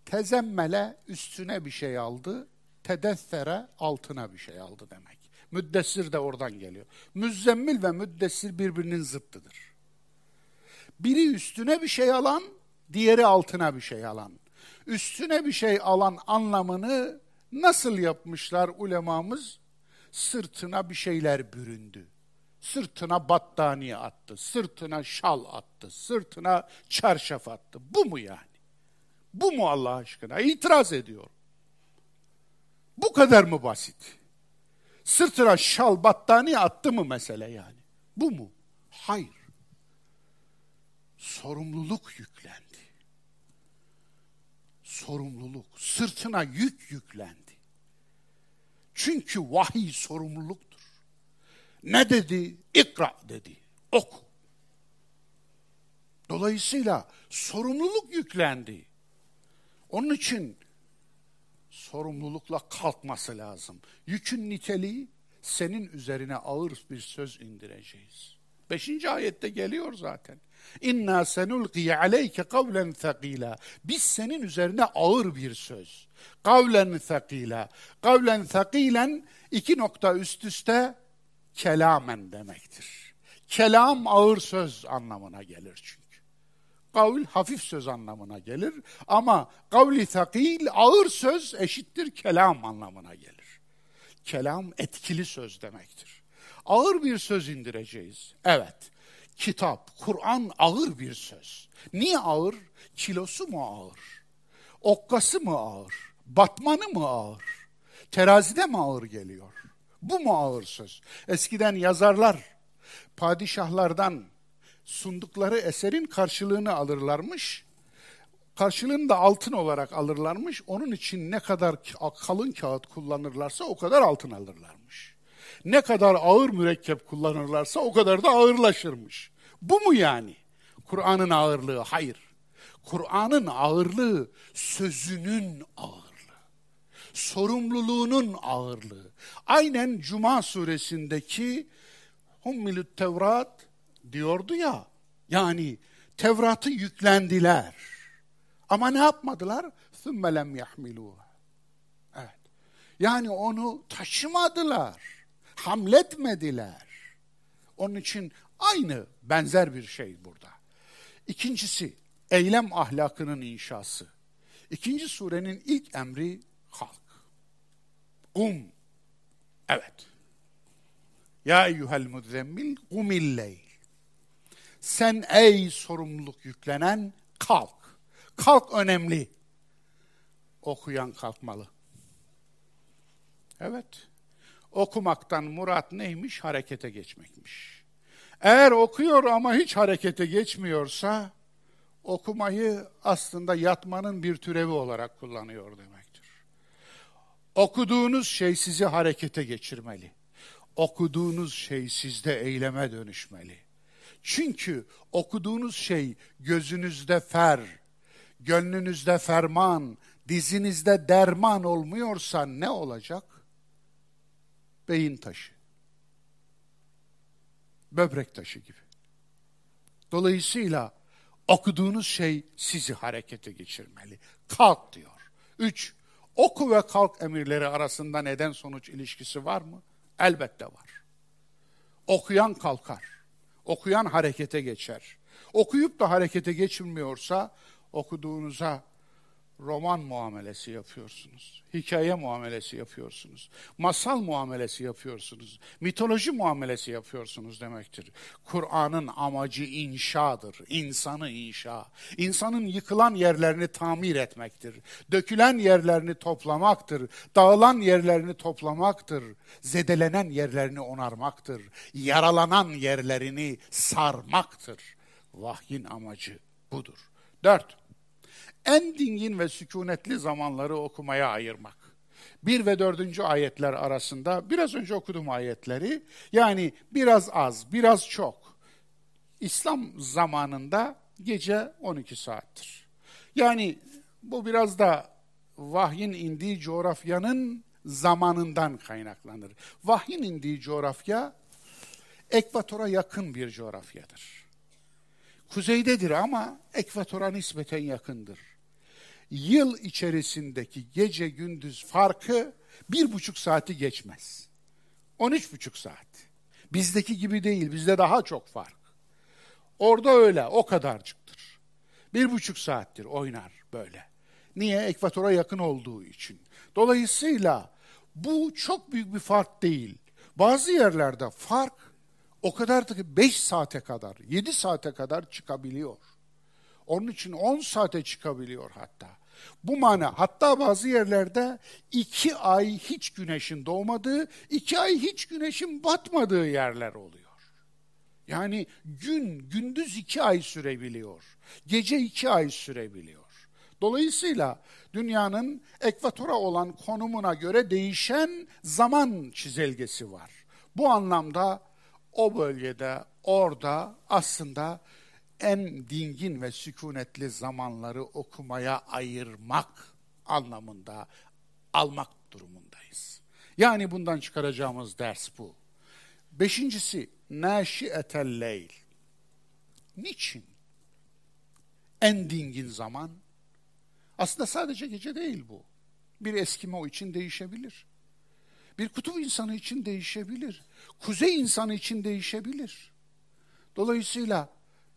Tezemmele üstüne bir şey aldı, tedessere altına bir şey aldı demek. Müddessir de oradan geliyor. Müzzemmil ve müddessir birbirinin zıttıdır. Biri üstüne bir şey alan, diğeri altına bir şey alan. Üstüne bir şey alan anlamını nasıl yapmışlar ulemamız? Sırtına bir şeyler büründü. Sırtına battaniye attı, sırtına şal attı, sırtına çarşaf attı. Bu mu yani? Bu mu Allah aşkına? İtiraz ediyor. Bu kadar mı basit? Sırtına şal battaniye attı mı mesele yani? Bu mu? Hayır. Sorumluluk yüklendi. Sorumluluk. Sırtına yük yüklendi. Çünkü vahiy sorumluluktur. Ne dedi? İkra dedi. Oku. Dolayısıyla sorumluluk yüklendi. Onun için sorumlulukla kalkması lazım. Yükün niteliği senin üzerine ağır bir söz indireceğiz. Beşinci ayette geliyor zaten. İnna senulqi aleyke kavlen thaqila. Biz senin üzerine ağır bir söz. Kavlen thaqila. Kavlen thaqilen iki nokta üst üste kelamen demektir. Kelam ağır söz anlamına gelir çünkü. Kavl hafif söz anlamına gelir ama kavli takil ağır söz eşittir kelam anlamına gelir. Kelam etkili söz demektir. Ağır bir söz indireceğiz. Evet. Kitap, Kur'an ağır bir söz. Niye ağır? Kilosu mu ağır? Okkası mı ağır? Batmanı mı ağır? Terazide mi ağır geliyor? Bu mu ağır söz? Eskiden yazarlar padişahlardan sundukları eserin karşılığını alırlarmış. Karşılığını da altın olarak alırlarmış. Onun için ne kadar kalın kağıt kullanırlarsa o kadar altın alırlarmış. Ne kadar ağır mürekkep kullanırlarsa o kadar da ağırlaşırmış. Bu mu yani? Kur'an'ın ağırlığı? Hayır. Kur'an'ın ağırlığı sözünün ağırlığı. Sorumluluğunun ağırlığı. Aynen Cuma suresindeki hummilü't Tevrat diyordu ya. Yani Tevrat'ı yüklendiler. Ama ne yapmadılar? ثُمَّ لَمْ يَحْمِلُوهَا Evet. Yani onu taşımadılar. Hamletmediler. Onun için aynı benzer bir şey burada. İkincisi eylem ahlakının inşası. İkinci surenin ilk emri kalk. Um. Evet. Ya eyyuhel muzzemmil umilleyl. Sen ey sorumluluk yüklenen kalk. Kalk önemli. Okuyan kalkmalı. Evet. Okumaktan murat neymiş? Harekete geçmekmiş. Eğer okuyor ama hiç harekete geçmiyorsa okumayı aslında yatmanın bir türevi olarak kullanıyor demektir. Okuduğunuz şey sizi harekete geçirmeli. Okuduğunuz şey sizde eyleme dönüşmeli. Çünkü okuduğunuz şey gözünüzde fer, gönlünüzde ferman, dizinizde derman olmuyorsa ne olacak? Beyin taşı. Böbrek taşı gibi. Dolayısıyla okuduğunuz şey sizi harekete geçirmeli. Kalk diyor. Üç, oku ve kalk emirleri arasında neden sonuç ilişkisi var mı? Elbette var. Okuyan kalkar. Okuyan harekete geçer. Okuyup da harekete geçilmiyorsa okuduğunuza roman muamelesi yapıyorsunuz. Hikaye muamelesi yapıyorsunuz. Masal muamelesi yapıyorsunuz. Mitoloji muamelesi yapıyorsunuz demektir. Kur'an'ın amacı inşadır. insanı inşa. İnsanın yıkılan yerlerini tamir etmektir. Dökülen yerlerini toplamaktır. Dağılan yerlerini toplamaktır. Zedelenen yerlerini onarmaktır. Yaralanan yerlerini sarmaktır. Vahyin amacı budur. Dört, en dingin ve sükunetli zamanları okumaya ayırmak. Bir ve dördüncü ayetler arasında biraz önce okudum ayetleri. Yani biraz az, biraz çok. İslam zamanında gece 12 saattir. Yani bu biraz da vahyin indiği coğrafyanın zamanından kaynaklanır. Vahyin indiği coğrafya ekvatora yakın bir coğrafyadır. Kuzeydedir ama ekvatora nispeten yakındır yıl içerisindeki gece gündüz farkı bir buçuk saati geçmez. On üç buçuk saat. Bizdeki gibi değil, bizde daha çok fark. Orada öyle, o kadarcıktır. Bir buçuk saattir oynar böyle. Niye? Ekvatora yakın olduğu için. Dolayısıyla bu çok büyük bir fark değil. Bazı yerlerde fark o kadar ki 5 saate kadar, 7 saate kadar çıkabiliyor. Onun için 10 saate çıkabiliyor hatta. Bu mana hatta bazı yerlerde iki ay hiç güneşin doğmadığı, iki ay hiç güneşin batmadığı yerler oluyor. Yani gün, gündüz iki ay sürebiliyor. Gece iki ay sürebiliyor. Dolayısıyla dünyanın ekvatora olan konumuna göre değişen zaman çizelgesi var. Bu anlamda o bölgede, orada aslında en dingin ve sükunetli zamanları okumaya ayırmak anlamında almak durumundayız. Yani bundan çıkaracağımız ders bu. Beşincisi, naşiyetel leyl. Niçin? En dingin zaman. Aslında sadece gece değil bu. Bir Eskimo için değişebilir. Bir kutup insanı için değişebilir. Kuzey insanı için değişebilir. Dolayısıyla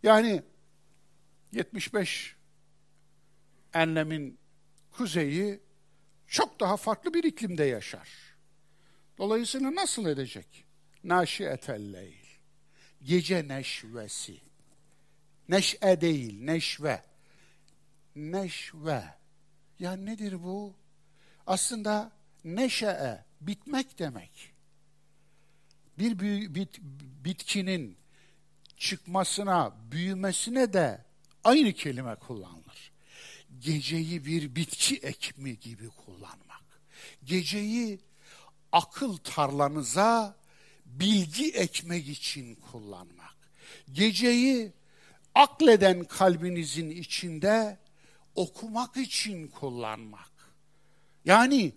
yani 75 enlemin kuzeyi çok daha farklı bir iklimde yaşar. Dolayısıyla nasıl edecek? Naşi etelleyl. Gece neşvesi. Neşe değil, neşve. Neşve. Ya nedir bu? Aslında neşe, bitmek demek. Bir bit, bitkinin çıkmasına, büyümesine de aynı kelime kullanılır. Geceyi bir bitki ekmi gibi kullanmak. Geceyi akıl tarlanıza bilgi ekmek için kullanmak. Geceyi akleden kalbinizin içinde okumak için kullanmak. Yani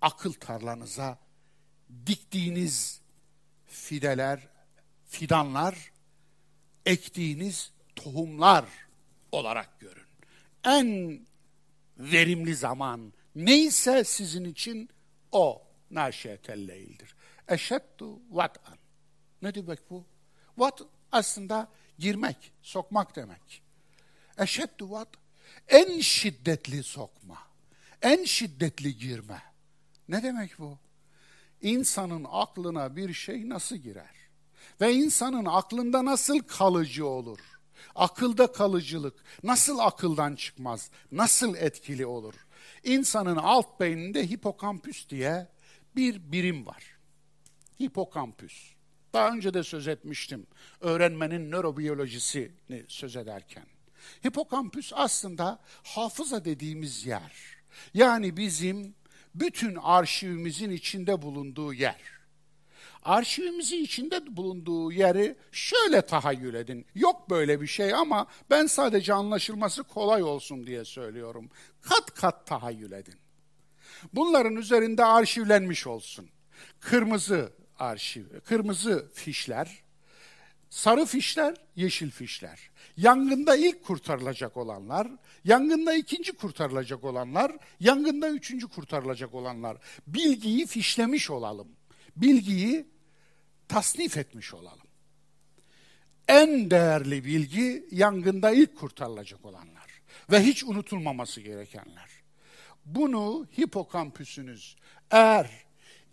akıl tarlanıza diktiğiniz fideler fidanlar, ektiğiniz tohumlar olarak görün. En verimli zaman neyse sizin için o naşiyetelleyildir. Eşeddu vat'an. Ne demek bu? Vat aslında girmek, sokmak demek. Eşeddu vat en şiddetli sokma, en şiddetli girme. Ne demek bu? İnsanın aklına bir şey nasıl girer? Ve insanın aklında nasıl kalıcı olur? Akılda kalıcılık nasıl akıldan çıkmaz? Nasıl etkili olur? İnsanın alt beyninde hipokampüs diye bir birim var. Hipokampüs. Daha önce de söz etmiştim öğrenmenin nörobiyolojisini söz ederken. Hipokampüs aslında hafıza dediğimiz yer. Yani bizim bütün arşivimizin içinde bulunduğu yer. Arşivimizin içinde bulunduğu yeri şöyle tahayyül edin. Yok böyle bir şey ama ben sadece anlaşılması kolay olsun diye söylüyorum. Kat kat tahayyül edin. Bunların üzerinde arşivlenmiş olsun. Kırmızı arşiv, kırmızı fişler, sarı fişler, yeşil fişler. Yangında ilk kurtarılacak olanlar, yangında ikinci kurtarılacak olanlar, yangında üçüncü kurtarılacak olanlar. Bilgiyi fişlemiş olalım. Bilgiyi tasnif etmiş olalım. En değerli bilgi yangında ilk kurtarılacak olanlar ve hiç unutulmaması gerekenler. Bunu hipokampüsünüz eğer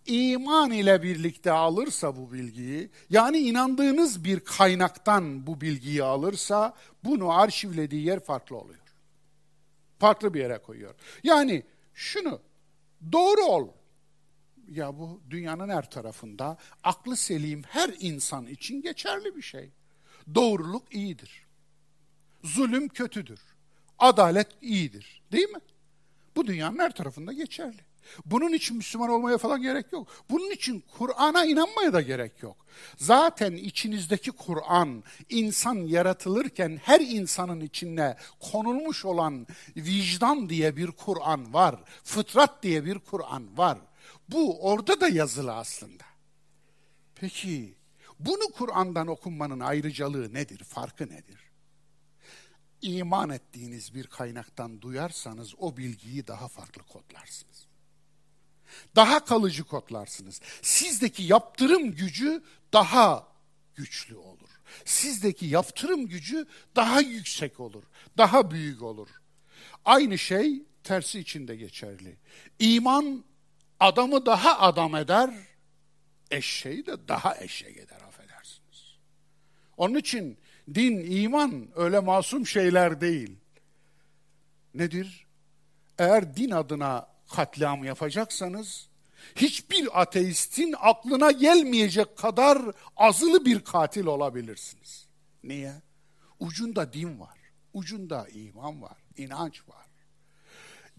iman ile birlikte alırsa bu bilgiyi, yani inandığınız bir kaynaktan bu bilgiyi alırsa, bunu arşivlediği yer farklı oluyor. Farklı bir yere koyuyor. Yani şunu, doğru ol. Ya bu dünyanın her tarafında aklı selim her insan için geçerli bir şey. Doğruluk iyidir. Zulüm kötüdür. Adalet iyidir. Değil mi? Bu dünyanın her tarafında geçerli. Bunun için Müslüman olmaya falan gerek yok. Bunun için Kur'an'a inanmaya da gerek yok. Zaten içinizdeki Kur'an, insan yaratılırken her insanın içine konulmuş olan vicdan diye bir Kur'an var. Fıtrat diye bir Kur'an var. Bu orada da yazılı aslında. Peki bunu Kur'an'dan okunmanın ayrıcalığı nedir, farkı nedir? İman ettiğiniz bir kaynaktan duyarsanız o bilgiyi daha farklı kodlarsınız daha kalıcı kodlarsınız. Sizdeki yaptırım gücü daha güçlü olur. Sizdeki yaptırım gücü daha yüksek olur, daha büyük olur. Aynı şey tersi için de geçerli. İman adamı daha adam eder, eşeği de daha eşek eder affedersiniz. Onun için din, iman öyle masum şeyler değil. Nedir? Eğer din adına katliam yapacaksanız hiçbir ateistin aklına gelmeyecek kadar azılı bir katil olabilirsiniz. Niye? Ucunda din var, ucunda iman var, inanç var.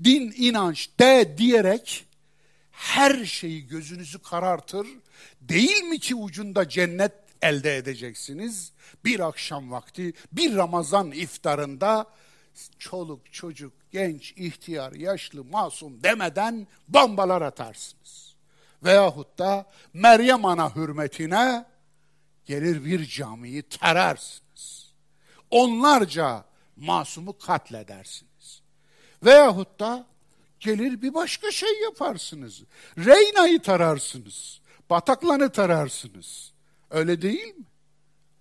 Din, inanç de diyerek her şeyi gözünüzü karartır. Değil mi ki ucunda cennet elde edeceksiniz? Bir akşam vakti, bir Ramazan iftarında çoluk, çocuk, genç, ihtiyar, yaşlı, masum demeden bombalar atarsınız. Veyahut da Meryem Ana hürmetine gelir bir camiyi tararsınız. Onlarca masumu katledersiniz. Veyahut da gelir bir başka şey yaparsınız. Reyna'yı tararsınız. Bataklan'ı tararsınız. Öyle değil mi?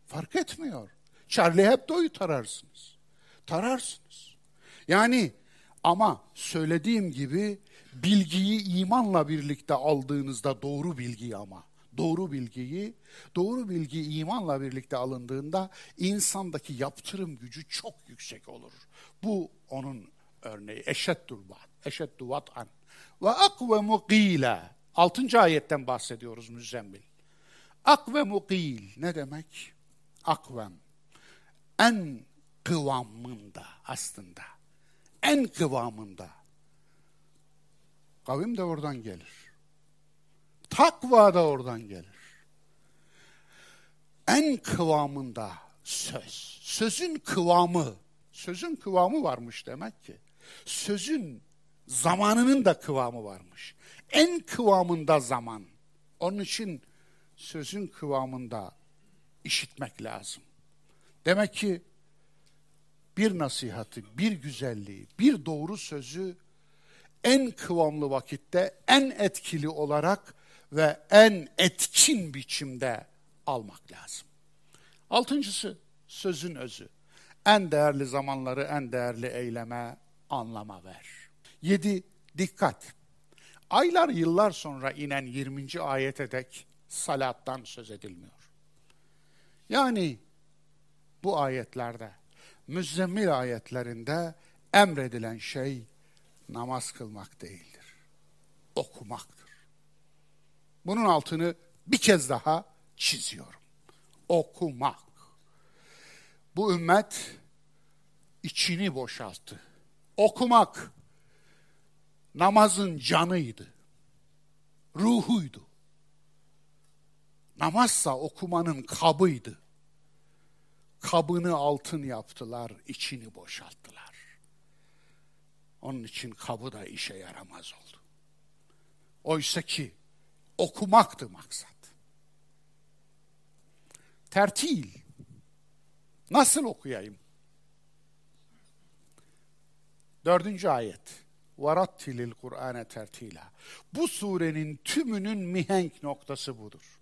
Fark etmiyor. Charlie Hebdo'yu tararsınız. Tararsınız. Yani ama söylediğim gibi bilgiyi imanla birlikte aldığınızda doğru bilgiyi ama doğru bilgiyi, doğru bilgi imanla birlikte alındığında insandaki yaptırım gücü çok yüksek olur. Bu onun örneği. Eşeddül vat, eşeddü vat'an. Ve akvemu qîle. Altıncı ayetten bahsediyoruz müzzemmil. Akvemu qîl ne demek? Akvem. En kıvamında aslında en kıvamında. Kavim de oradan gelir. Takva da oradan gelir. En kıvamında söz. Sözün kıvamı. Sözün kıvamı varmış demek ki. Sözün zamanının da kıvamı varmış. En kıvamında zaman. Onun için sözün kıvamında işitmek lazım. Demek ki bir nasihatı, bir güzelliği, bir doğru sözü en kıvamlı vakitte, en etkili olarak ve en etkin biçimde almak lazım. Altıncısı sözün özü. En değerli zamanları en değerli eyleme, anlama ver. Yedi, dikkat. Aylar yıllar sonra inen 20. ayete dek salattan söz edilmiyor. Yani bu ayetlerde, müzzemmil ayetlerinde emredilen şey namaz kılmak değildir. Okumaktır. Bunun altını bir kez daha çiziyorum. Okumak. Bu ümmet içini boşalttı. Okumak namazın canıydı. Ruhuydu. Namazsa okumanın kabıydı. Kabını altın yaptılar, içini boşalttılar. Onun için kabı da işe yaramaz oldu. Oysa ki okumaktı maksat. Tertil. Nasıl okuyayım? Dördüncü ayet. وَرَتِّلِ الْقُرْآنَ tertila. Bu surenin tümünün mihenk noktası budur.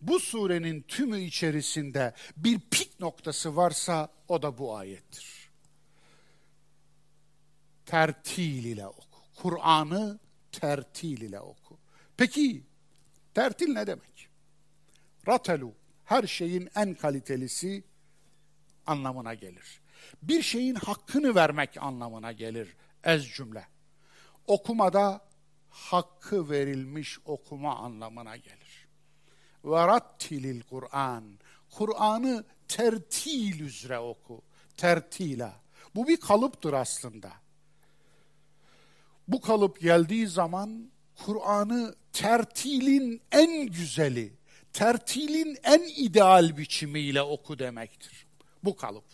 Bu surenin tümü içerisinde bir pik noktası varsa o da bu ayettir. Tertil ile oku. Kur'an'ı tertil ile oku. Peki tertil ne demek? Ratelu her şeyin en kalitelisi anlamına gelir. Bir şeyin hakkını vermek anlamına gelir ez cümle. Okumada hakkı verilmiş okuma anlamına gelir. Ve rattilil Kur'an. Kur'an'ı tertil üzere oku. Tertila. Bu bir kalıptır aslında. Bu kalıp geldiği zaman Kur'an'ı tertilin en güzeli, tertilin en ideal biçimiyle oku demektir. Bu kalıp.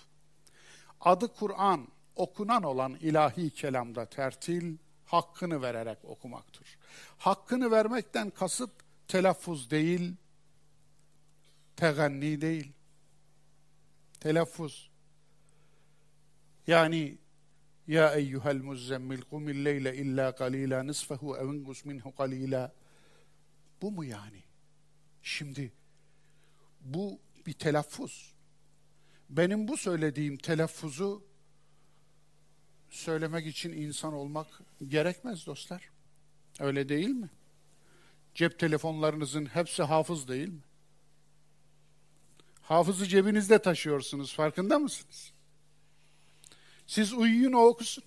Adı Kur'an, okunan olan ilahi kelamda tertil, hakkını vererek okumaktır. Hakkını vermekten kasıt telaffuz değil, teganni değil. Telaffuz. Yani ya eyyuhel muzzemmil kumil leyle illa qalila nisfehu ev ingus minhu qalila. Bu mu yani? Şimdi bu bir telaffuz. Benim bu söylediğim telaffuzu söylemek için insan olmak gerekmez dostlar. Öyle değil mi? Cep telefonlarınızın hepsi hafız değil mi? Hafızı cebinizde taşıyorsunuz farkında mısınız? Siz uyuyun o okusun.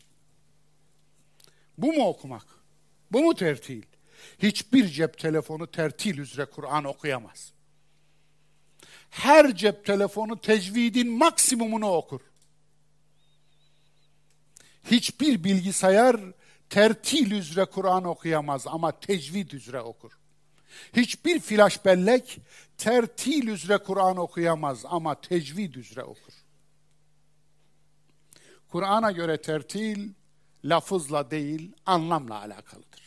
Bu mu okumak? Bu mu tertil? Hiçbir cep telefonu tertil üzere Kur'an okuyamaz. Her cep telefonu tecvidin maksimumunu okur. Hiçbir bilgisayar tertil üzere Kur'an okuyamaz ama tecvid üzere okur. Hiçbir flash bellek tertil üzere Kur'an okuyamaz ama tecvid üzere okur. Kur'an'a göre tertil lafızla değil anlamla alakalıdır.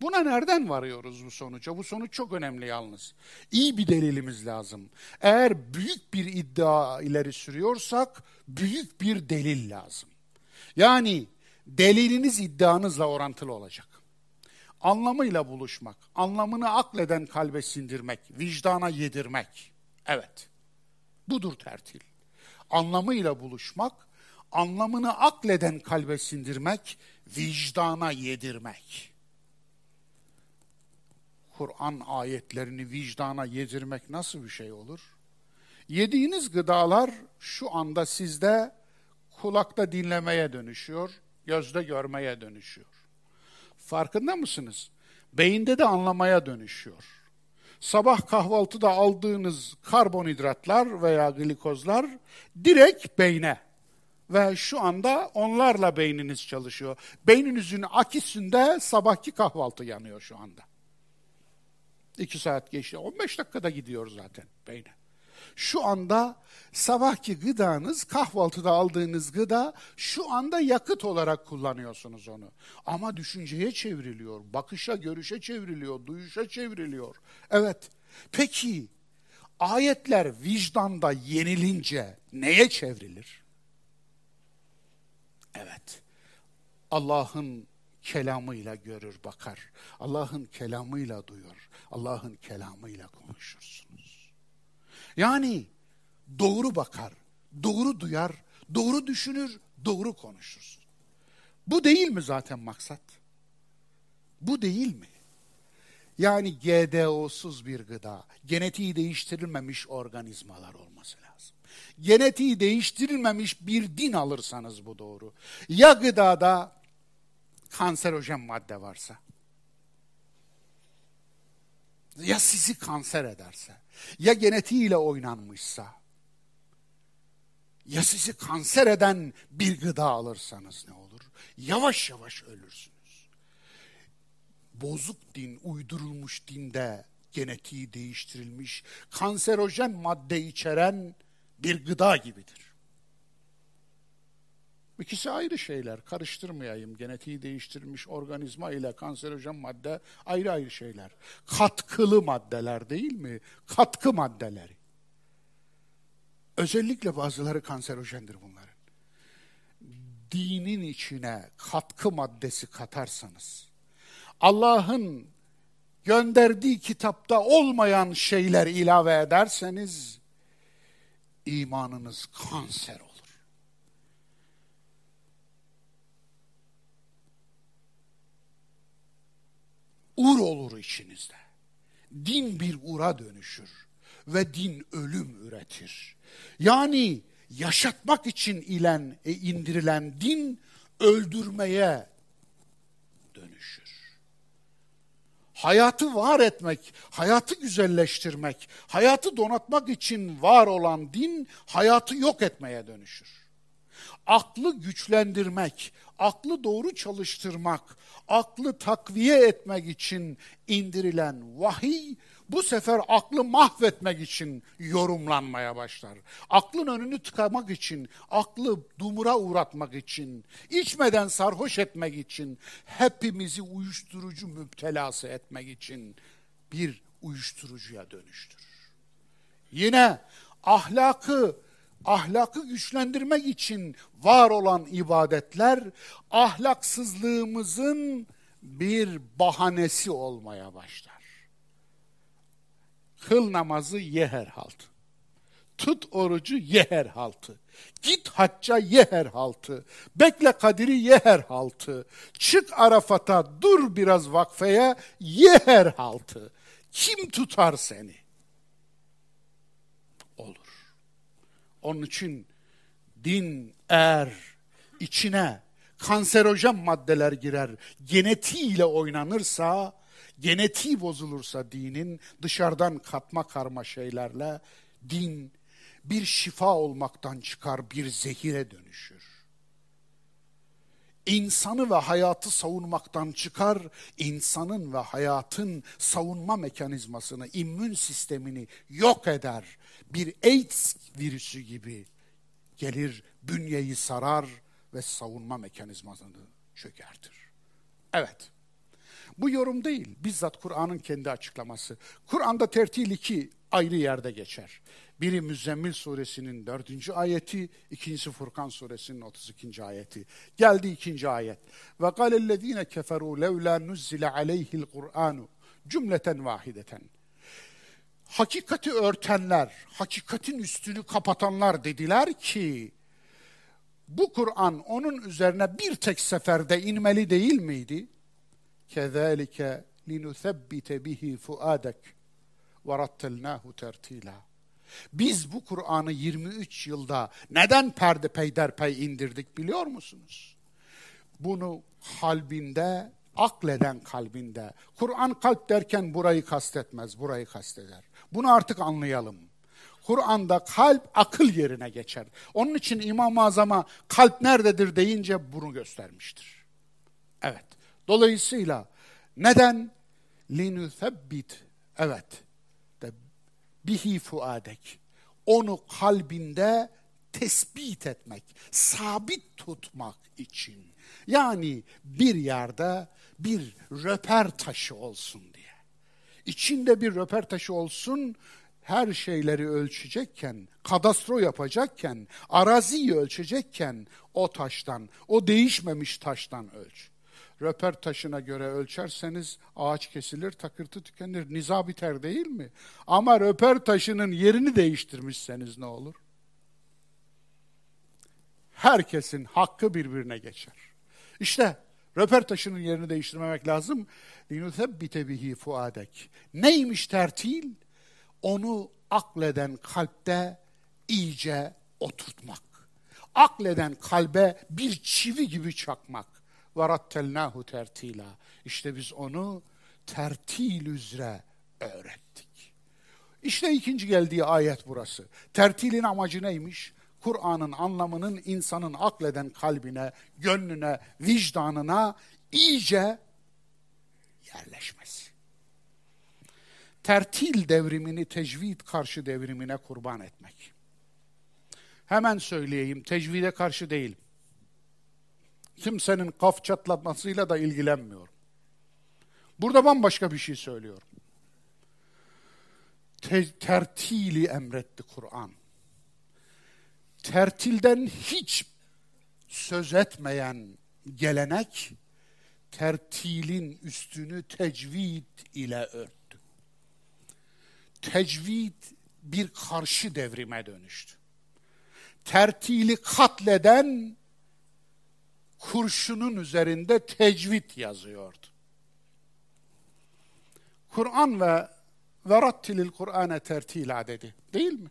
Buna nereden varıyoruz bu sonuca? Bu sonuç çok önemli yalnız. İyi bir delilimiz lazım. Eğer büyük bir iddia ileri sürüyorsak büyük bir delil lazım. Yani deliliniz iddianızla orantılı olacak. Anlamıyla buluşmak, anlamını akleden kalbe sindirmek, vicdana yedirmek. Evet, budur tertil. Anlamıyla buluşmak, anlamını akleden kalbe sindirmek, vicdana yedirmek. Kur'an ayetlerini vicdana yedirmek nasıl bir şey olur? Yediğiniz gıdalar şu anda sizde kulakta dinlemeye dönüşüyor, gözde görmeye dönüşüyor. Farkında mısınız? Beyinde de anlamaya dönüşüyor. Sabah kahvaltıda aldığınız karbonhidratlar veya glikozlar direkt beyne ve şu anda onlarla beyniniz çalışıyor. Beyninizin akisinde sabahki kahvaltı yanıyor şu anda. İki saat geçti. 15 dakikada gidiyor zaten beyne. Şu anda sabahki gıdanız, kahvaltıda aldığınız gıda şu anda yakıt olarak kullanıyorsunuz onu. Ama düşünceye çevriliyor, bakışa, görüşe çevriliyor, duyuşa çevriliyor. Evet. Peki ayetler vicdanda yenilince neye çevrilir? Evet. Allah'ın kelamıyla görür bakar. Allah'ın kelamıyla duyur. Allah'ın kelamıyla konuşursunuz. Yani doğru bakar, doğru duyar, doğru düşünür, doğru konuşursun. Bu değil mi zaten maksat? Bu değil mi? Yani GDO'suz bir gıda, genetiği değiştirilmemiş organizmalar olması lazım. Genetiği değiştirilmemiş bir din alırsanız bu doğru. Ya gıdada kanserojen madde varsa, ya sizi kanser ederse, ya genetiğiyle oynanmışsa, ya sizi kanser eden bir gıda alırsanız ne olur? Yavaş yavaş ölürsünüz bozuk din, uydurulmuş dinde genetiği değiştirilmiş, kanserojen madde içeren bir gıda gibidir. İkisi ayrı şeyler. Karıştırmayayım. Genetiği değiştirilmiş organizma ile kanserojen madde ayrı ayrı şeyler. Katkılı maddeler değil mi? Katkı maddeleri. Özellikle bazıları kanserojendir bunların. Dinin içine katkı maddesi katarsanız, Allah'ın gönderdiği kitapta olmayan şeyler ilave ederseniz imanınız kanser olur. Ur olur içinizde. Din bir ura dönüşür ve din ölüm üretir. Yani yaşatmak için ilen, e, indirilen din öldürmeye dönüşür hayatı var etmek, hayatı güzelleştirmek, hayatı donatmak için var olan din hayatı yok etmeye dönüşür. Aklı güçlendirmek, aklı doğru çalıştırmak, aklı takviye etmek için indirilen vahiy bu sefer aklı mahvetmek için yorumlanmaya başlar. Aklın önünü tıkamak için, aklı dumura uğratmak için, içmeden sarhoş etmek için, hepimizi uyuşturucu müptelası etmek için bir uyuşturucuya dönüştür. Yine ahlakı ahlakı güçlendirmek için var olan ibadetler ahlaksızlığımızın bir bahanesi olmaya başlar. Kıl namazı ye her halt. Tut orucu ye her haltı. Git hacca ye her haltı. Bekle kadiri ye her haltı. Çık Arafat'a dur biraz vakfeye ye her haltı. Kim tutar seni? Olur. Onun için din eğer içine kanserojen maddeler girer, genetiğiyle oynanırsa genetiği bozulursa dinin dışarıdan katma karma şeylerle din bir şifa olmaktan çıkar bir zehire dönüşür. İnsanı ve hayatı savunmaktan çıkar, insanın ve hayatın savunma mekanizmasını, immün sistemini yok eder. Bir AIDS virüsü gibi gelir, bünyeyi sarar ve savunma mekanizmasını çökertir. Evet. Bu yorum değil, bizzat Kur'an'ın kendi açıklaması. Kur'an'da tertil iki ayrı yerde geçer. Biri Müzzemmil suresinin dördüncü ayeti, ikincisi Furkan suresinin 32. ayeti. Geldi ikinci ayet. Ve galellezine keferu levla nuzzile aleyhil Kur'anu cümleten vahideten hakikati örtenler, hakikatin üstünü kapatanlar dediler ki bu Kur'an onun üzerine bir tek seferde inmeli değil miydi? Kezalike linusebbite bihi fuadek ve rattelnahu tertila. Biz bu Kur'an'ı 23 yılda neden perde peyderpey indirdik biliyor musunuz? Bunu kalbinde, akleden kalbinde. Kur'an kalp derken burayı kastetmez, burayı kasteder bunu artık anlayalım. Kur'an'da kalp akıl yerine geçer. Onun için İmam-ı Azam'a kalp nerededir deyince bunu göstermiştir. Evet. Dolayısıyla neden? Linüthebbit. Evet. De bihi fuadek. Onu kalbinde tespit etmek, sabit tutmak için. Yani bir yerde bir röper taşı olsun diye. İçinde bir röper taşı olsun, her şeyleri ölçecekken, kadastro yapacakken, araziyi ölçecekken o taştan, o değişmemiş taştan ölç. Röper taşına göre ölçerseniz ağaç kesilir, takırtı tükenir, niza biter değil mi? Ama röper taşının yerini değiştirmişseniz ne olur? Herkesin hakkı birbirine geçer. İşte röper taşının yerini değiştirmemek lazım. لِنُثَبِّتَ bihi fuadek. Neymiş tertil? Onu akleden kalpte iyice oturtmak. Akleden kalbe bir çivi gibi çakmak. وَرَتَّلْنَاهُ tertila. İşte biz onu tertil üzere öğrettik. İşte ikinci geldiği ayet burası. Tertilin amacı neymiş? Kur'an'ın anlamının insanın akleden kalbine, gönlüne, vicdanına iyice yerleşmesi. Tertil devrimini tecvid karşı devrimine kurban etmek. Hemen söyleyeyim, tecvide karşı değilim. Kimsenin kaf çatlatmasıyla da ilgilenmiyorum. Burada bambaşka bir şey söylüyorum. Te tertili emretti Kur'an. Tertilden hiç söz etmeyen gelenek, tertilin üstünü tecvid ile örttü. Tecvid bir karşı devrime dönüştü. Tertili katleden kurşunun üzerinde tecvid yazıyordu. Kur'an ve verattilil Kur'ane tertila dedi. Değil mi?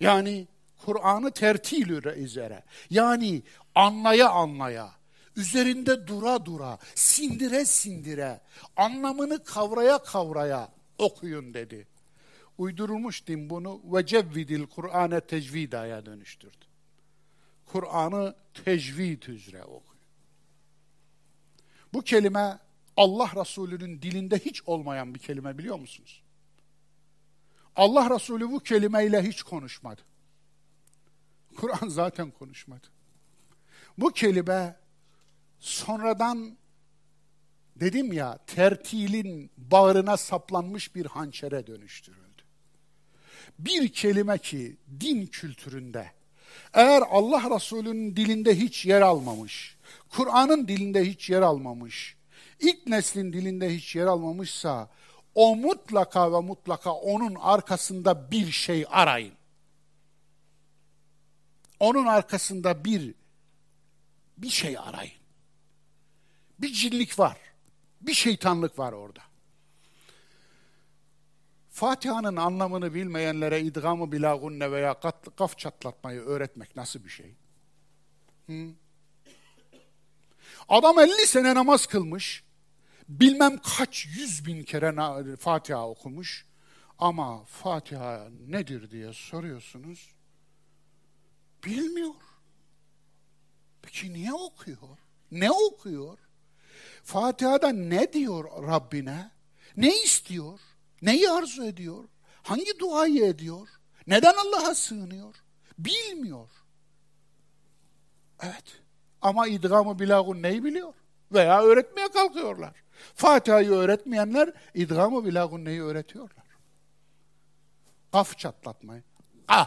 Yani Kur'an'ı tertil üzere. Yani anlaya anlaya, üzerinde dura dura, sindire sindire, anlamını kavraya kavraya okuyun dedi. Uydurulmuş din bunu ve cevvidil Kur'ane tecvidaya dönüştürdü. Kur'an'ı tecvid üzere okuyun. Bu kelime Allah Resulü'nün dilinde hiç olmayan bir kelime biliyor musunuz? Allah Resulü bu kelimeyle hiç konuşmadı. Kur'an zaten konuşmadı. Bu kelime sonradan dedim ya tertilin bağrına saplanmış bir hançere dönüştürüldü. Bir kelime ki din kültüründe eğer Allah Resulü'nün dilinde hiç yer almamış, Kur'an'ın dilinde hiç yer almamış, ilk neslin dilinde hiç yer almamışsa o mutlaka ve mutlaka onun arkasında bir şey arayın. Onun arkasında bir bir şey arayın. Bir cinlik var. Bir şeytanlık var orada. Fatiha'nın anlamını bilmeyenlere idgamı bilagunne veya kaf çatlatmayı öğretmek nasıl bir şey? Hı? Adam 50 sene namaz kılmış, bilmem kaç yüz bin kere Fatiha okumuş ama Fatiha nedir diye soruyorsunuz, bilmiyor. Peki niye okuyor? Ne okuyor? Fatiha'da ne diyor Rabbine? Ne istiyor? Neyi arzu ediyor? Hangi duayı ediyor? Neden Allah'a sığınıyor? Bilmiyor. Evet. Ama idgamı bilagun neyi biliyor? Veya öğretmeye kalkıyorlar. Fatiha'yı öğretmeyenler idgamı bilagun neyi öğretiyorlar? Kaf çatlatmayı. A.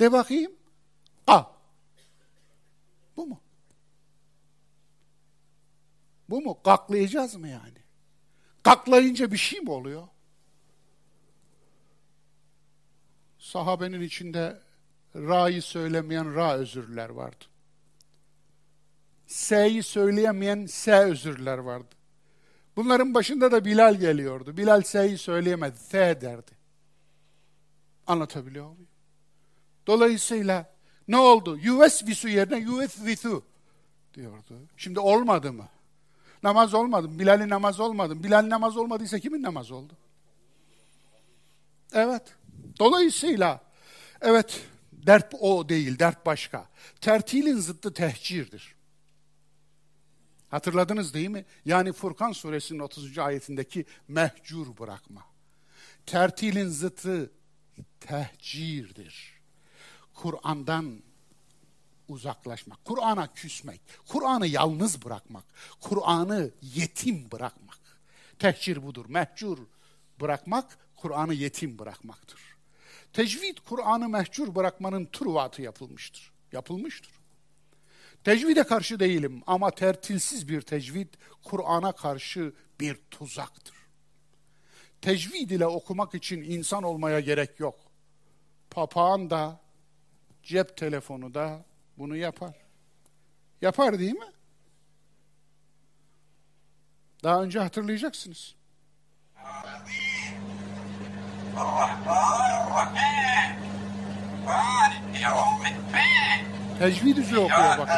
De bakayım. A. Bu mu? Bu mu? Kaklayacağız mı yani? Kaklayınca bir şey mi oluyor? Sahabenin içinde ra'yı söylemeyen ra özürler vardı. S'yi söyleyemeyen S özürler vardı. Bunların başında da Bilal geliyordu. Bilal S'yi söyleyemedi, S derdi. Anlatabiliyor muyum? Dolayısıyla ne oldu? Yüvesvisu yerine yüvesvisu diyordu. Şimdi olmadı mı? Namaz olmadı mı? Bilal'in namaz olmadı mı? Bilal namaz olmadıysa kimin namaz oldu? Evet. Dolayısıyla evet dert o değil, dert başka. Tertilin zıttı tehcirdir. Hatırladınız değil mi? Yani Furkan suresinin 30. ayetindeki mehcur bırakma. Tertilin zıttı tehcirdir. Kur'an'dan uzaklaşmak, Kur'an'a küsmek, Kur'an'ı yalnız bırakmak, Kur'an'ı yetim bırakmak. Tehcir budur, mehcur bırakmak, Kur'an'ı yetim bırakmaktır. Tecvid Kur'an'ı mehcur bırakmanın turvatı yapılmıştır. Yapılmıştır. Tecvide karşı değilim ama tertilsiz bir tecvid Kur'an'a karşı bir tuzaktır. Tecvid ile okumak için insan olmaya gerek yok. Papağan da cep telefonu da bunu yapar. Yapar değil mi? Daha önce hatırlayacaksınız. Tecvid üzere okuyor bakın.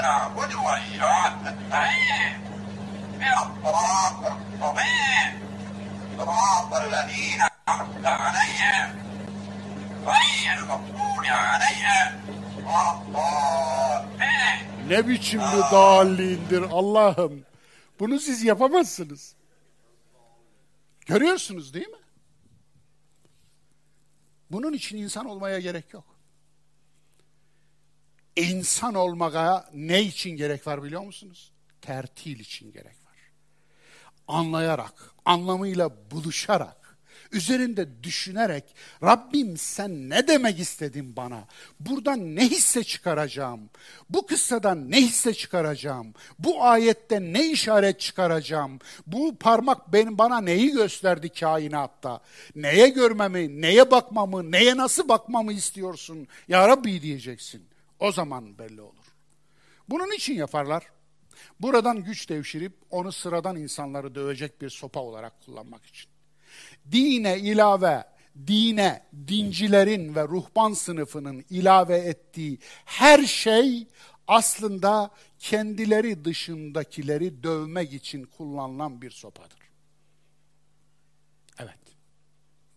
صراط الذين أنعمت عليهم ne biçim bir dallindir Allah'ım. Bunu siz yapamazsınız. Görüyorsunuz değil mi? Bunun için insan olmaya gerek yok. İnsan olmaya ne için gerek var biliyor musunuz? Tertil için gerek var. Anlayarak, anlamıyla buluşarak, üzerinde düşünerek Rabbim sen ne demek istedin bana? Buradan ne hisse çıkaracağım? Bu kıssadan ne hisse çıkaracağım? Bu ayette ne işaret çıkaracağım? Bu parmak benim bana neyi gösterdi kainatta? Neye görmemi, neye bakmamı, neye nasıl bakmamı istiyorsun? Ya Rabbi diyeceksin. O zaman belli olur. Bunun için yaparlar. Buradan güç devşirip onu sıradan insanları dövecek bir sopa olarak kullanmak için. Dine ilave, dine, dincilerin ve ruhban sınıfının ilave ettiği her şey aslında kendileri dışındakileri dövmek için kullanılan bir sopadır. Evet.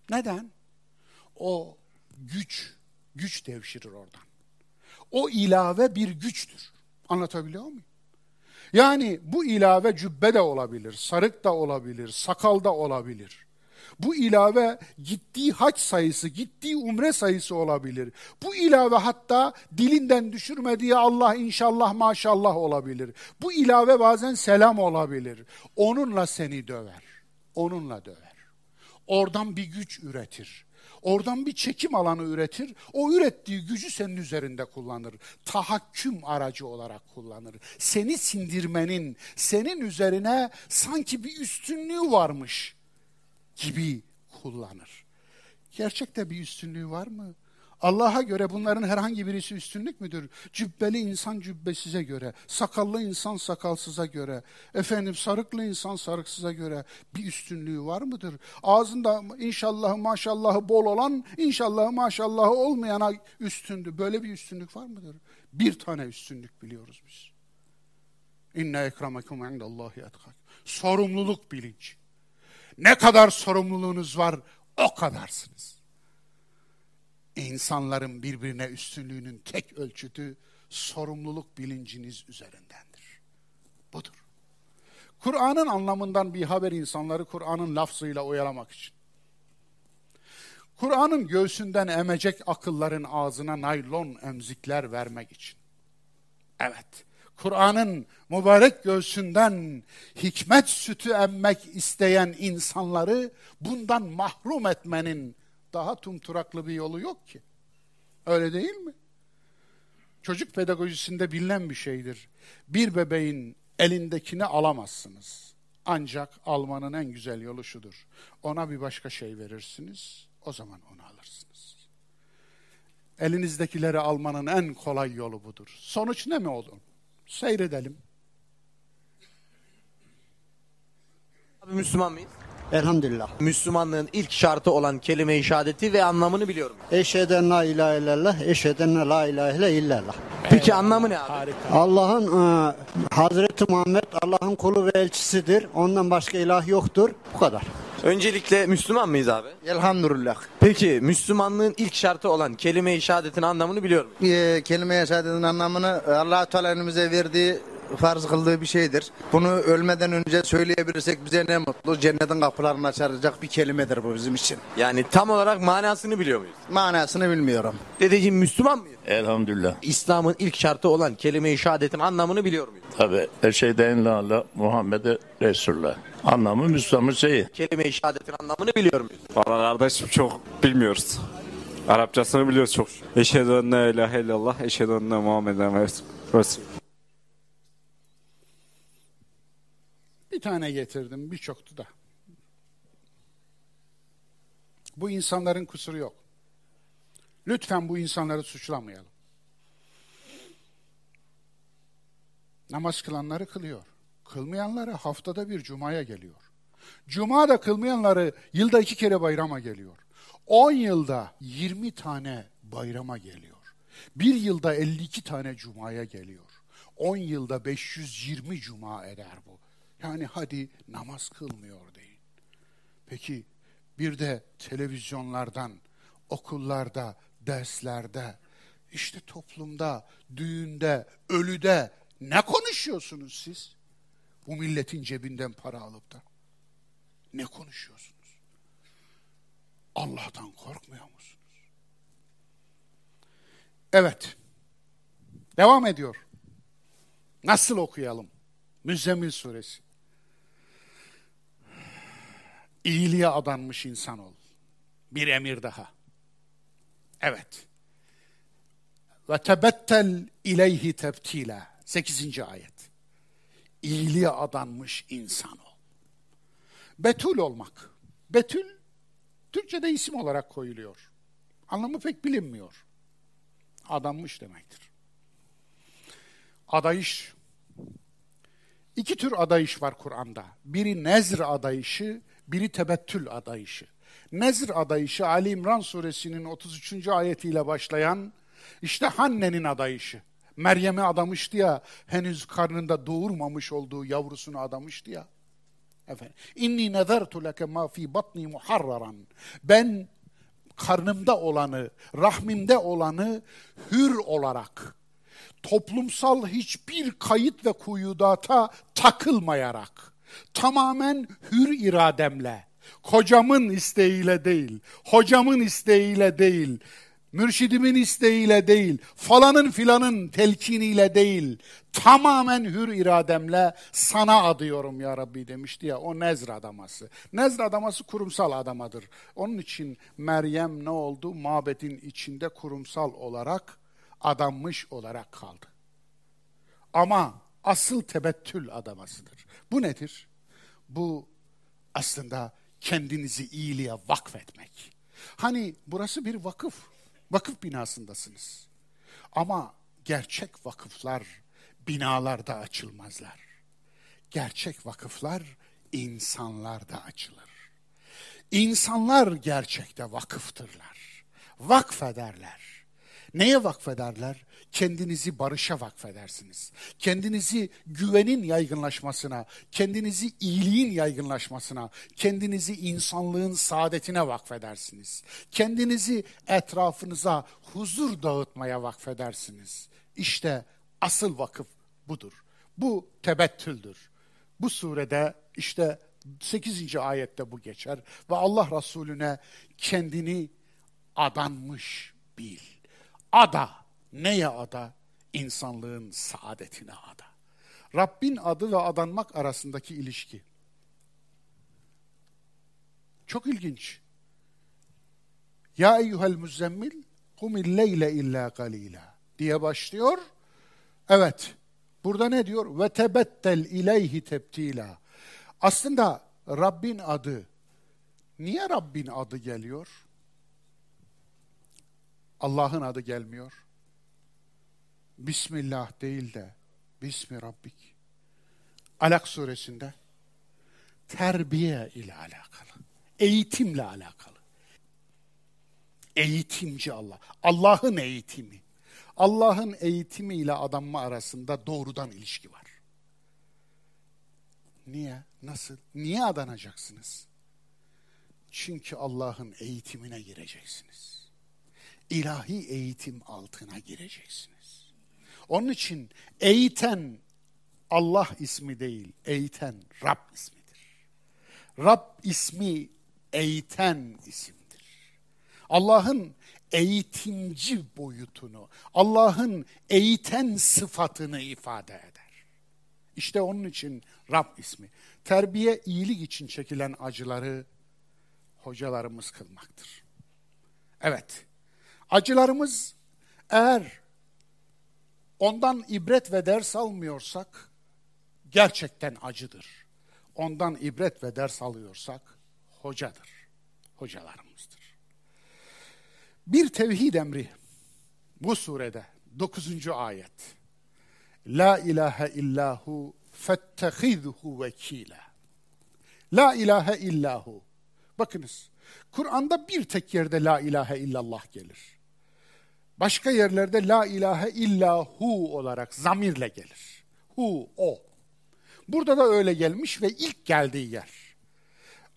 Neden? O güç, güç devşirir oradan. O ilave bir güçtür. Anlatabiliyor muyum? Yani bu ilave cübbe de olabilir, sarık da olabilir, sakal da olabilir. Bu ilave gittiği haç sayısı, gittiği umre sayısı olabilir. Bu ilave hatta dilinden düşürmediği Allah inşallah maşallah olabilir. Bu ilave bazen selam olabilir. Onunla seni döver. Onunla döver. Oradan bir güç üretir. Oradan bir çekim alanı üretir. O ürettiği gücü senin üzerinde kullanır. Tahakküm aracı olarak kullanır. Seni sindirmenin, senin üzerine sanki bir üstünlüğü varmış gibi kullanır. Gerçekte bir üstünlüğü var mı? Allah'a göre bunların herhangi birisi üstünlük müdür? Cübbeli insan cübbesize göre, sakallı insan sakalsıza göre, efendim sarıklı insan sarıksıza göre bir üstünlüğü var mıdır? Ağzında inşallahı maşallahı bol olan, inşallahı maşallahı olmayana üstündü. Böyle bir üstünlük var mıdır? Bir tane üstünlük biliyoruz biz. İnne ekremekum indallahi etkak. Sorumluluk bilinci. Ne kadar sorumluluğunuz var o kadarsınız. İnsanların birbirine üstünlüğünün tek ölçütü sorumluluk bilinciniz üzerindendir. Budur. Kur'an'ın anlamından bir haber insanları Kur'an'ın lafzıyla oyalamak için. Kur'an'ın göğsünden emecek akılların ağzına naylon emzikler vermek için. Evet, Kur'an'ın mübarek göğsünden hikmet sütü emmek isteyen insanları bundan mahrum etmenin daha tumturaklı bir yolu yok ki. Öyle değil mi? Çocuk pedagojisinde bilinen bir şeydir. Bir bebeğin elindekini alamazsınız. Ancak almanın en güzel yolu şudur. Ona bir başka şey verirsiniz, o zaman onu alırsınız. Elinizdekileri almanın en kolay yolu budur. Sonuç ne mi olur? Seyredelim. Abi Müslüman mıyız? Elhamdülillah. Müslümanlığın ilk şartı olan kelime-i şehadeti ve anlamını biliyorum. Eşheden la ilahe illallah, eşheden la ilahe illallah. Peki anlamı ne abi? Harika. Allah'ın e, Hazreti Muhammed Allah'ın kulu ve elçisidir. Ondan başka ilah yoktur. Bu kadar. Öncelikle Müslüman mıyız abi? Elhamdülillah. Peki Müslümanlığın ilk şartı olan kelime-i şehadetin anlamını biliyorum. Ee, kelime-i şehadetin anlamını allah Teala önümüze verdiği farz kıldığı bir şeydir. Bunu ölmeden önce söyleyebilirsek bize ne mutlu. Cennetin kapılarını açacak bir kelimedir bu bizim için. Yani tam olarak manasını biliyor muyuz? Manasını bilmiyorum. Dedeciğim Müslüman mıyız? Elhamdülillah. İslam'ın ilk şartı olan kelime-i şehadetin anlamını biliyor muyuz? Tabi eşheyden la la Muhammed Resulullah. Anlamı Müslümanın şeyi. Kelime-i şehadetin anlamını biliyor muyuz? Valla kardeşim çok bilmiyoruz. Arapçasını biliyoruz çok. Eşhedü en la ilahe illallah, eşhedü enne Muhammeden Resul. Bir tane getirdim, birçoktu da. Bu insanların kusuru yok. Lütfen bu insanları suçlamayalım. Namaz kılanları kılıyor. Kılmayanları haftada bir cumaya geliyor. Cuma da kılmayanları yılda iki kere bayrama geliyor. 10 yılda 20 tane bayrama geliyor. Bir yılda 52 tane cumaya geliyor. 10 yılda 520 cuma eder bu. Yani hadi namaz kılmıyor deyin. Peki bir de televizyonlardan, okullarda, derslerde, işte toplumda, düğünde, ölüde ne konuşuyorsunuz siz? Bu milletin cebinden para alıp da. Ne konuşuyorsunuz? Allah'tan korkmuyor musunuz? Evet. Devam ediyor. Nasıl okuyalım? Müzzemmil suresi. İyiliğe adanmış insan ol. Bir emir daha. Evet. Ve tebettel ileyhi tebtila. Sekizinci ayet. İyiliğe adanmış insan ol. Betül olmak. Betül Türkçe'de isim olarak koyuluyor. Anlamı pek bilinmiyor. Adanmış demektir. Adayış. İki tür adayış var Kur'an'da. Biri nezr adayışı, biri tebettül adayışı. Nezr adayışı Ali İmran suresinin 33. ayetiyle başlayan işte Hanne'nin adayışı. Meryem'e adamıştı ya, henüz karnında doğurmamış olduğu yavrusunu adamıştı ya. Efendim, inni nezertu leke ma fi batni muharraran. Ben karnımda olanı, rahmimde olanı hür olarak, toplumsal hiçbir kayıt ve kuyudata takılmayarak, tamamen hür irademle, kocamın isteğiyle değil, hocamın isteğiyle değil, mürşidimin isteğiyle değil, falanın filanın telkiniyle değil, tamamen hür irademle sana adıyorum ya Rabbi demişti ya, o nezr adaması. Nezr adaması kurumsal adamadır. Onun için Meryem ne oldu? Mabetin içinde kurumsal olarak adanmış olarak kaldı. Ama asıl tebettül adamasıdır. Bu nedir? Bu aslında kendinizi iyiliğe vakfetmek. Hani burası bir vakıf. Vakıf binasındasınız. Ama gerçek vakıflar binalarda açılmazlar. Gerçek vakıflar insanlarda açılır. İnsanlar gerçekte vakıftırlar. Vakfederler. Neye vakfederler? Kendinizi barışa vakfedersiniz. Kendinizi güvenin yaygınlaşmasına, kendinizi iyiliğin yaygınlaşmasına, kendinizi insanlığın saadetine vakfedersiniz. Kendinizi etrafınıza huzur dağıtmaya vakfedersiniz. İşte asıl vakıf budur. Bu tebettüldür. Bu surede işte 8. ayette bu geçer ve Allah Resulüne kendini adanmış bil. Ada. Neye ada? İnsanlığın saadetine ada. Rabbin adı ve adanmak arasındaki ilişki. Çok ilginç. Ya eyyuhel müzzemmil kumil leyle illa galila diye başlıyor. Evet. Burada ne diyor? Ve tebettel ileyhi tebtila. Aslında Rabbin adı. Niye Rabbin adı geliyor? Allah'ın adı gelmiyor. Bismillah değil de Bismi Rabbik. Alak suresinde terbiye ile alakalı. Eğitimle alakalı. Eğitimci Allah. Allah'ın eğitimi. Allah'ın eğitimi ile adanma arasında doğrudan ilişki var. Niye? Nasıl? Niye adanacaksınız? Çünkü Allah'ın eğitimine gireceksiniz. İlahi eğitim altına gireceksiniz. Onun için eğiten Allah ismi değil, eğiten Rab ismidir. Rab ismi eğiten isimdir. Allah'ın eğitimci boyutunu, Allah'ın eğiten sıfatını ifade eder. İşte onun için Rab ismi. Terbiye iyilik için çekilen acıları hocalarımız kılmaktır. Evet, acılarımız eğer ondan ibret ve ders almıyorsak gerçekten acıdır. Ondan ibret ve ders alıyorsak hocadır, hocalarımızdır. Bir tevhid emri bu surede 9. ayet. La ilahe illahu fettehidhu vekila. La ilahe illahu. Bakınız Kur'an'da bir tek yerde la ilahe illallah gelir. Başka yerlerde la ilahe illahu olarak zamirle gelir. Hu, o. Burada da öyle gelmiş ve ilk geldiği yer.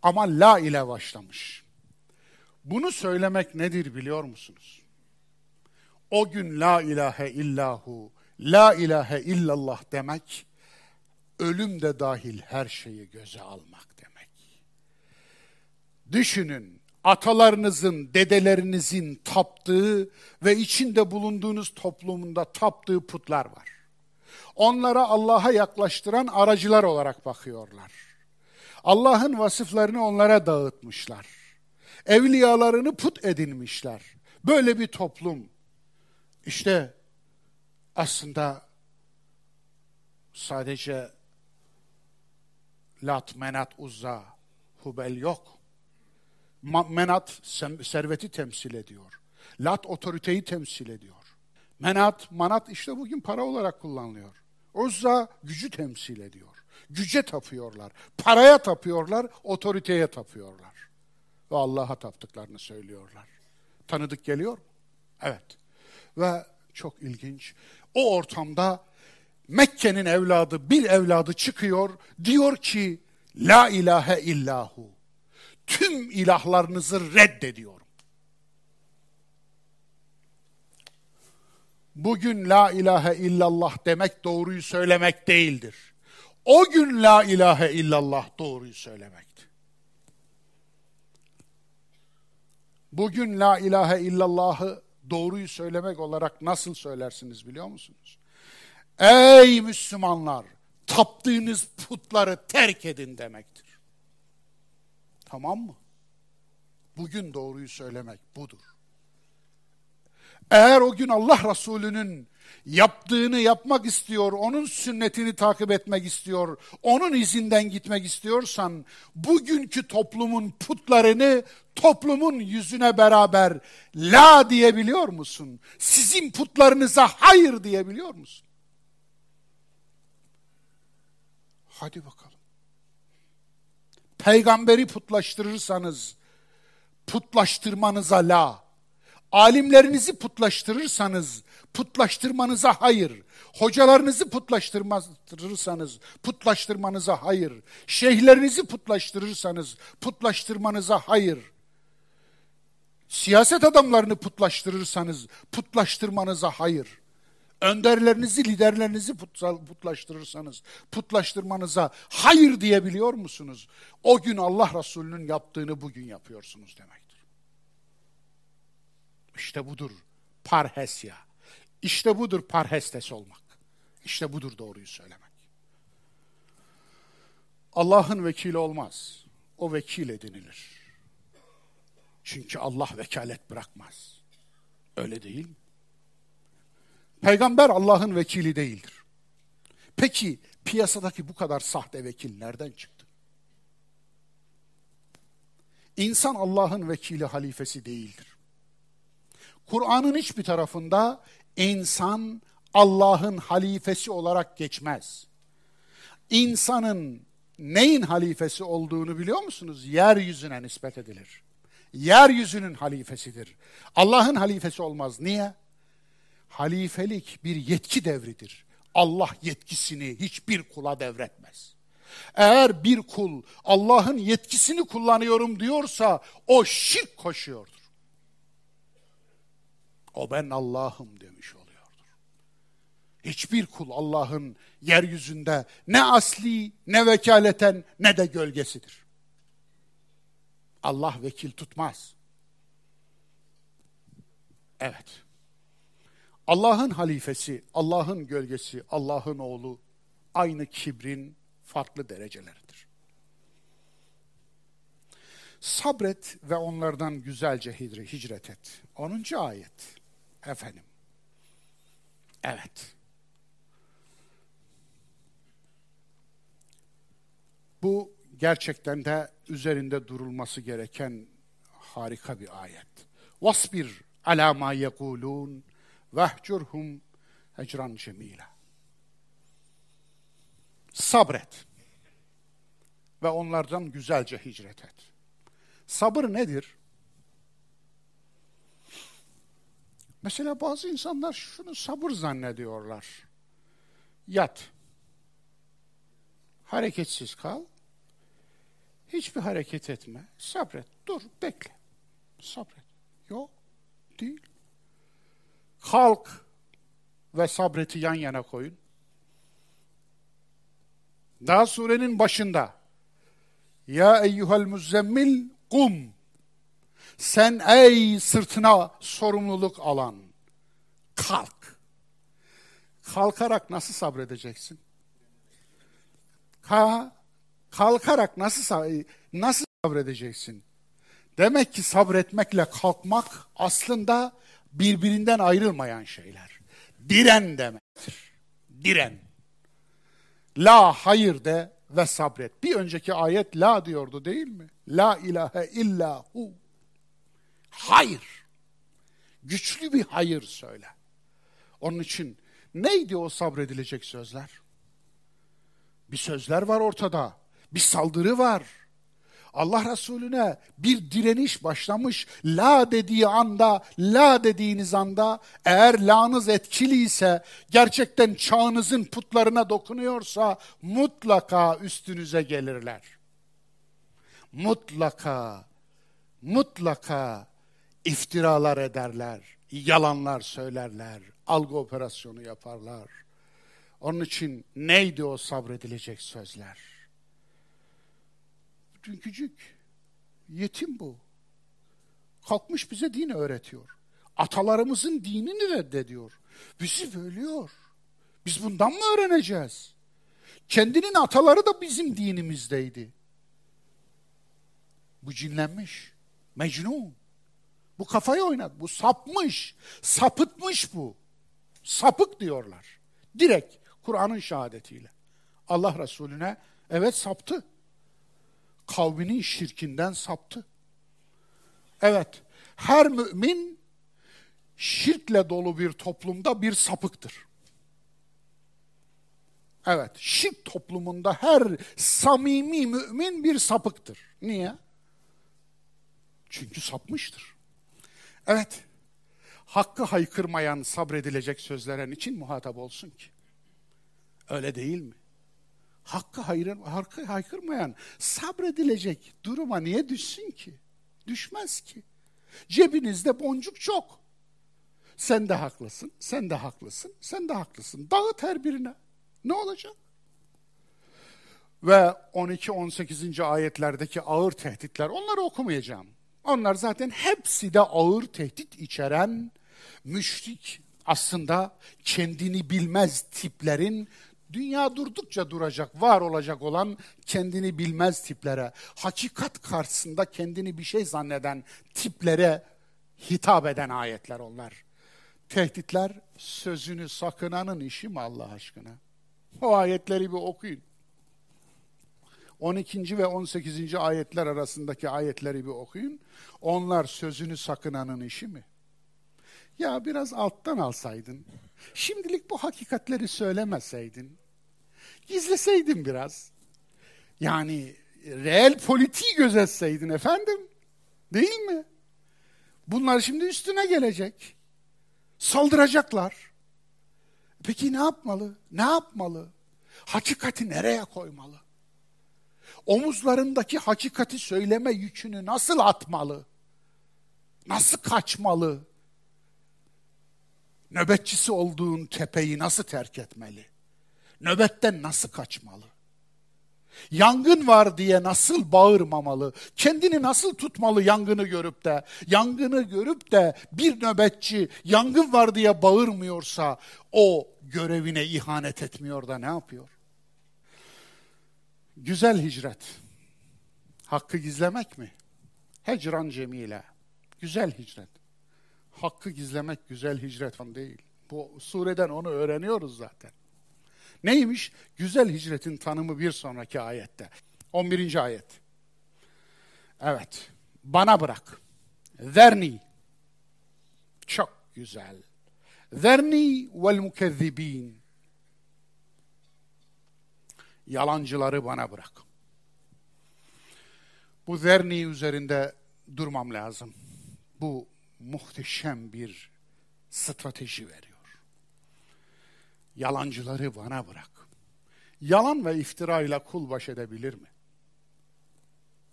Ama la ile başlamış. Bunu söylemek nedir biliyor musunuz? O gün la ilahe illahu, la ilahe illallah demek, ölüm de dahil her şeyi göze almak demek. Düşünün, atalarınızın, dedelerinizin taptığı ve içinde bulunduğunuz toplumunda taptığı putlar var. Onlara Allah'a yaklaştıran aracılar olarak bakıyorlar. Allah'ın vasıflarını onlara dağıtmışlar. Evliyalarını put edinmişler. Böyle bir toplum. İşte aslında sadece Lat, Menat, Uzza, Hubel yok. Menat serveti temsil ediyor. Lat otoriteyi temsil ediyor. Menat, manat işte bugün para olarak kullanılıyor. Uzza gücü temsil ediyor. Güce tapıyorlar. Paraya tapıyorlar, otoriteye tapıyorlar. Ve Allah'a taptıklarını söylüyorlar. Tanıdık geliyor mu? Evet. Ve çok ilginç. O ortamda Mekke'nin evladı, bir evladı çıkıyor. Diyor ki, La ilahe illahu. Tüm ilahlarınızı reddediyorum. Bugün la ilahe illallah demek doğruyu söylemek değildir. O gün la ilahe illallah doğruyu söylemekti. Bugün la ilahe illallahı doğruyu söylemek olarak nasıl söylersiniz biliyor musunuz? Ey Müslümanlar! Taptığınız putları terk edin demektir. Tamam mı? Bugün doğruyu söylemek budur. Eğer o gün Allah Resulü'nün yaptığını yapmak istiyor, onun sünnetini takip etmek istiyor, onun izinden gitmek istiyorsan, bugünkü toplumun putlarını toplumun yüzüne beraber la diyebiliyor musun? Sizin putlarınıza hayır diyebiliyor musun? Hadi bakalım. Peygamberi putlaştırırsanız, putlaştırmanıza la, alimlerinizi putlaştırırsanız, putlaştırmanıza hayır. Hocalarınızı putlaştırırsanız, putlaştırmanıza hayır. Şeyhlerinizi putlaştırırsanız, putlaştırmanıza hayır. Siyaset adamlarını putlaştırırsanız, putlaştırmanıza hayır. Önderlerinizi, liderlerinizi putlaştırırsanız, putlaştırmanıza hayır diyebiliyor musunuz? O gün Allah Resulü'nün yaptığını bugün yapıyorsunuz demektir. İşte budur parhesya. İşte budur parhestes olmak. İşte budur doğruyu söylemek. Allah'ın vekili olmaz. O vekil edinilir. Çünkü Allah vekalet bırakmaz. Öyle değil mi? Peygamber Allah'ın vekili değildir. Peki piyasadaki bu kadar sahte vekil nereden çıktı? İnsan Allah'ın vekili halifesi değildir. Kur'an'ın hiçbir tarafında insan Allah'ın halifesi olarak geçmez. İnsanın neyin halifesi olduğunu biliyor musunuz? Yeryüzüne nispet edilir. Yeryüzünün halifesidir. Allah'ın halifesi olmaz. Niye? Halifelik bir yetki devridir. Allah yetkisini hiçbir kula devretmez. Eğer bir kul Allah'ın yetkisini kullanıyorum diyorsa o şirk koşuyordur. O ben Allah'ım demiş oluyordur. Hiçbir kul Allah'ın yeryüzünde ne asli, ne vekaleten, ne de gölgesidir. Allah vekil tutmaz. Evet. Allah'ın halifesi, Allah'ın gölgesi, Allah'ın oğlu aynı kibrin farklı dereceleridir. Sabret ve onlardan güzelce hicret et. 10. ayet. Efendim. Evet. Bu gerçekten de üzerinde durulması gereken harika bir ayet. Vasbir ala ma yekulun vehcurhum hecran cemila. Sabret ve onlardan güzelce hicret et. Sabır nedir? Mesela bazı insanlar şunu sabır zannediyorlar. Yat. Hareketsiz kal. Hiçbir hareket etme. Sabret. Dur. Bekle. Sabret. Yok. Değil. Kalk ve sabreti yan yana koyun. Daha surenin başında Ya eyyuhel müzzemmil kum Sen ey sırtına sorumluluk alan kalk. Kalkarak nasıl sabredeceksin? Ka kalkarak nasıl nasıl sabredeceksin? Demek ki sabretmekle kalkmak aslında birbirinden ayrılmayan şeyler. Diren demektir. Diren. La hayır de ve sabret. Bir önceki ayet la diyordu değil mi? La ilahe illa hu. Hayır. Güçlü bir hayır söyle. Onun için neydi o sabredilecek sözler? Bir sözler var ortada. Bir saldırı var. Allah Resulüne bir direniş başlamış. La dediği anda, la dediğiniz anda eğer la'nız etkiliyse, gerçekten çağınızın putlarına dokunuyorsa mutlaka üstünüze gelirler. Mutlaka, mutlaka iftiralar ederler, yalanlar söylerler, algı operasyonu yaparlar. Onun için neydi o sabredilecek sözler? Dünkücük, yetim bu. Kalkmış bize din öğretiyor. Atalarımızın dinini reddediyor. Bizi bölüyor. Biz bundan mı öğreneceğiz? Kendinin ataları da bizim dinimizdeydi. Bu cinlenmiş. Mecnun. Bu kafayı oynadı. Bu sapmış. Sapıtmış bu. Sapık diyorlar. Direkt Kur'an'ın şehadetiyle. Allah Resulüne evet saptı. Kavminin şirkinden saptı. Evet, her mümin şirkle dolu bir toplumda bir sapıktır. Evet, şirk toplumunda her samimi mümin bir sapıktır. Niye? Çünkü sapmıştır. Evet, hakkı haykırmayan sabredilecek sözlerin için muhatap olsun ki. Öyle değil mi? Hakkı, hayır, hakkı haykırmayan sabredilecek duruma niye düşsün ki? Düşmez ki. Cebinizde boncuk çok. Sen de haklısın, sen de haklısın, sen de haklısın. Dağıt her birine. Ne olacak? Ve 12-18. ayetlerdeki ağır tehditler, onları okumayacağım. Onlar zaten hepsi de ağır tehdit içeren müşrik aslında kendini bilmez tiplerin dünya durdukça duracak, var olacak olan kendini bilmez tiplere, hakikat karşısında kendini bir şey zanneden tiplere hitap eden ayetler onlar. Tehditler sözünü sakınanın işi mi Allah aşkına? O ayetleri bir okuyun. 12. ve 18. ayetler arasındaki ayetleri bir okuyun. Onlar sözünü sakınanın işi mi? Ya biraz alttan alsaydın. Şimdilik bu hakikatleri söylemeseydin. Gizleseydin biraz. Yani reel politiği gözetseydin efendim. Değil mi? Bunlar şimdi üstüne gelecek. Saldıracaklar. Peki ne yapmalı? Ne yapmalı? Hakikati nereye koymalı? Omuzlarındaki hakikati söyleme yükünü nasıl atmalı? Nasıl kaçmalı? Nöbetçisi olduğun tepeyi nasıl terk etmeli? Nöbetten nasıl kaçmalı? Yangın var diye nasıl bağırmamalı? Kendini nasıl tutmalı yangını görüp de? Yangını görüp de bir nöbetçi yangın var diye bağırmıyorsa o görevine ihanet etmiyor da ne yapıyor? Güzel hicret. Hakkı gizlemek mi? Hecran cemile. Güzel hicret. Hakkı gizlemek güzel hicret falan değil. Bu sureden onu öğreniyoruz zaten. Neymiş? Güzel hicretin tanımı bir sonraki ayette. 11. ayet. Evet. Bana bırak. Verni. Çok güzel. Verni vel mukezzibin. Yalancıları bana bırak. Bu zerni üzerinde durmam lazım. Bu muhteşem bir strateji veriyor. Yalancıları bana bırak. Yalan ve iftirayla kul baş edebilir mi?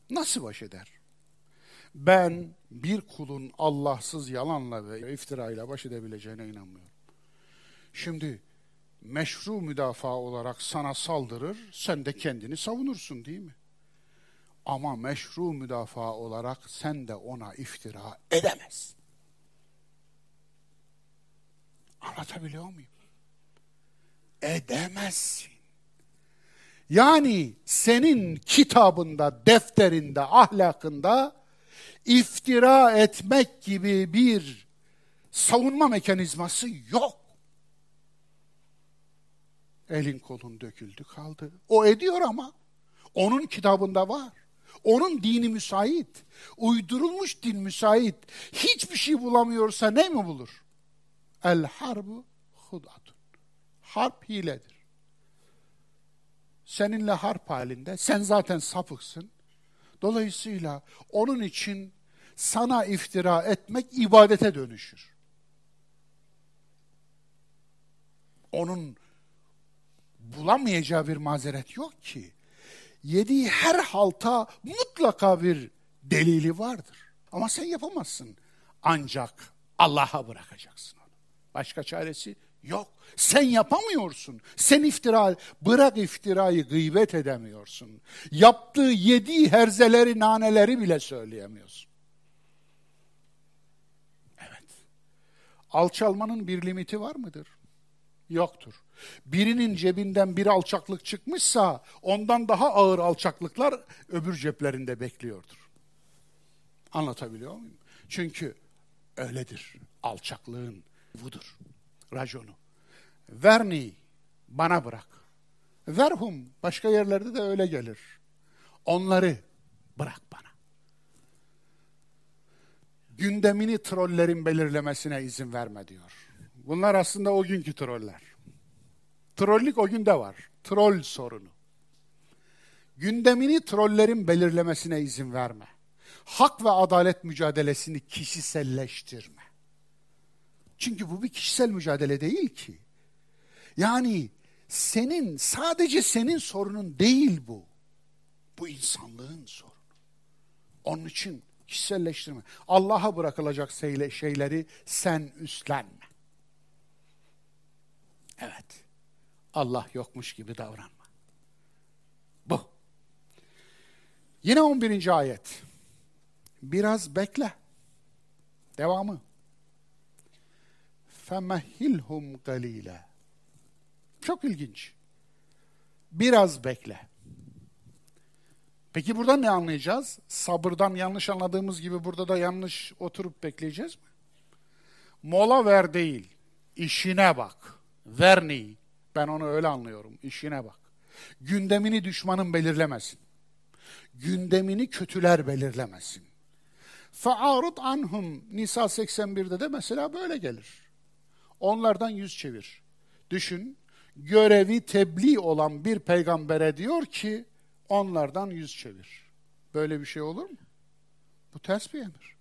Nasıl baş eder? Ben bir kulun Allahsız yalanla ve iftirayla baş edebileceğine inanmıyorum. Şimdi meşru müdafaa olarak sana saldırır, sen de kendini savunursun değil mi? Ama meşru müdafaa olarak sen de ona iftira edemez. Anlatabiliyor muyum? Edemezsin. Yani senin kitabında, defterinde, ahlakında iftira etmek gibi bir savunma mekanizması yok. Elin kolun döküldü kaldı. O ediyor ama onun kitabında var. Onun dini müsait. Uydurulmuş din müsait. Hiçbir şey bulamıyorsa ne mi bulur? El harbu hudatun. Harp hiledir. Seninle harp halinde. Sen zaten sapıksın. Dolayısıyla onun için sana iftira etmek ibadete dönüşür. Onun bulamayacağı bir mazeret yok ki. Yediği her halta mutlaka bir delili vardır. Ama sen yapamazsın. Ancak Allah'a bırakacaksın onu. Başka çaresi yok. Sen yapamıyorsun. Sen iftira, bırak iftirayı gıybet edemiyorsun. Yaptığı yediği herzeleri, naneleri bile söyleyemiyorsun. Evet. Alçalmanın bir limiti var mıdır? Yoktur. Birinin cebinden bir alçaklık çıkmışsa ondan daha ağır alçaklıklar öbür ceplerinde bekliyordur. Anlatabiliyor muyum? Çünkü öyledir. Alçaklığın budur. Raconu. Verni bana bırak. Verhum başka yerlerde de öyle gelir. Onları bırak bana. Gündemini trollerin belirlemesine izin verme diyor. Bunlar aslında o günkü troller. Trollük o günde var. Troll sorunu. Gündemini trollerin belirlemesine izin verme. Hak ve adalet mücadelesini kişiselleştirme. Çünkü bu bir kişisel mücadele değil ki. Yani senin, sadece senin sorunun değil bu. Bu insanlığın sorunu. Onun için kişiselleştirme. Allah'a bırakılacak şeyleri sen üstlenme. Evet. Allah yokmuş gibi davranma. Bu. Yine 11. ayet. Biraz bekle. Devamı femehilhum galile. Çok ilginç. Biraz bekle. Peki buradan ne anlayacağız? Sabırdan yanlış anladığımız gibi burada da yanlış oturup bekleyeceğiz mi? Mola ver değil, işine bak. Verni, ben onu öyle anlıyorum, işine bak. Gündemini düşmanın belirlemesin. Gündemini kötüler belirlemesin. Fe'arud anhum Nisa 81'de de mesela böyle gelir. Onlardan yüz çevir. Düşün, görevi tebliğ olan bir peygambere diyor ki onlardan yüz çevir. Böyle bir şey olur mu? Bu ters bir emir.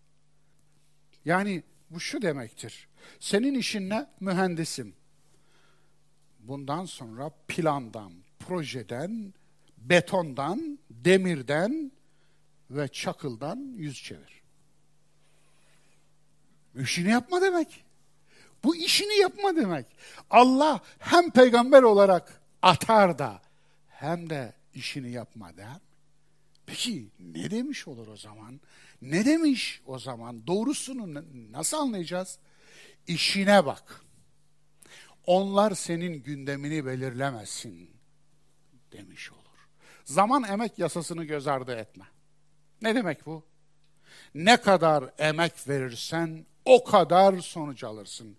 Yani bu şu demektir. Senin işin ne? Mühendisim bundan sonra plandan, projeden, betondan, demirden ve çakıldan yüz çevir. İşini yapma demek. Bu işini yapma demek. Allah hem peygamber olarak atar da hem de işini yapma der. Peki ne demiş olur o zaman? Ne demiş o zaman? Doğrusunu nasıl anlayacağız? İşine bak. Onlar senin gündemini belirlemesin demiş olur. Zaman emek yasasını göz ardı etme. Ne demek bu? Ne kadar emek verirsen o kadar sonuç alırsın.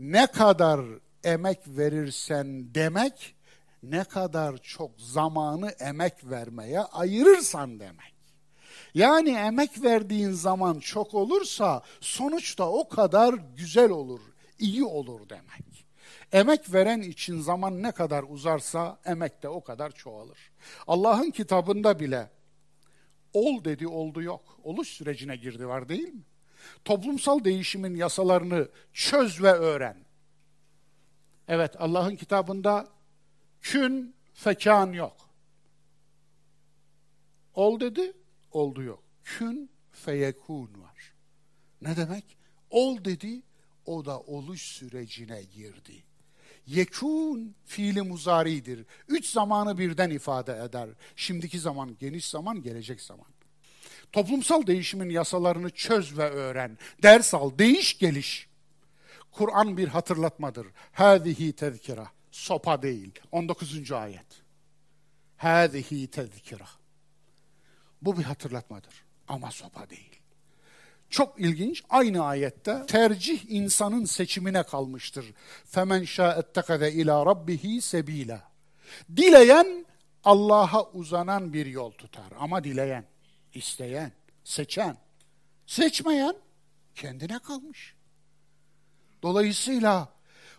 Ne kadar emek verirsen demek, ne kadar çok zamanı emek vermeye ayırırsan demek. Yani emek verdiğin zaman çok olursa sonuç da o kadar güzel olur, iyi olur demek. Emek veren için zaman ne kadar uzarsa emek de o kadar çoğalır. Allah'ın kitabında bile ol dedi oldu yok. Oluş sürecine girdi var değil mi? Toplumsal değişimin yasalarını çöz ve öğren. Evet Allah'ın kitabında kün fekan yok. Ol dedi, oldu yok. Kün feyekun var. Ne demek? Ol dedi, o da oluş sürecine girdi. Yekun fiili muzaridir. Üç zamanı birden ifade eder. Şimdiki zaman, geniş zaman, gelecek zaman. Toplumsal değişimin yasalarını çöz ve öğren. Ders al, değiş geliş. Kur'an bir hatırlatmadır. Hâzihi tezkira. Sopa değil. 19. ayet. Hâzihi tezkira. Bu bir hatırlatmadır. Ama sopa değil. Çok ilginç. Aynı ayette tercih insanın seçimine kalmıştır. Femen şa'ettekade ila rabbihi sebila. Dileyen Allah'a uzanan bir yol tutar. Ama dileyen, isteyen, seçen, seçmeyen kendine kalmış. Dolayısıyla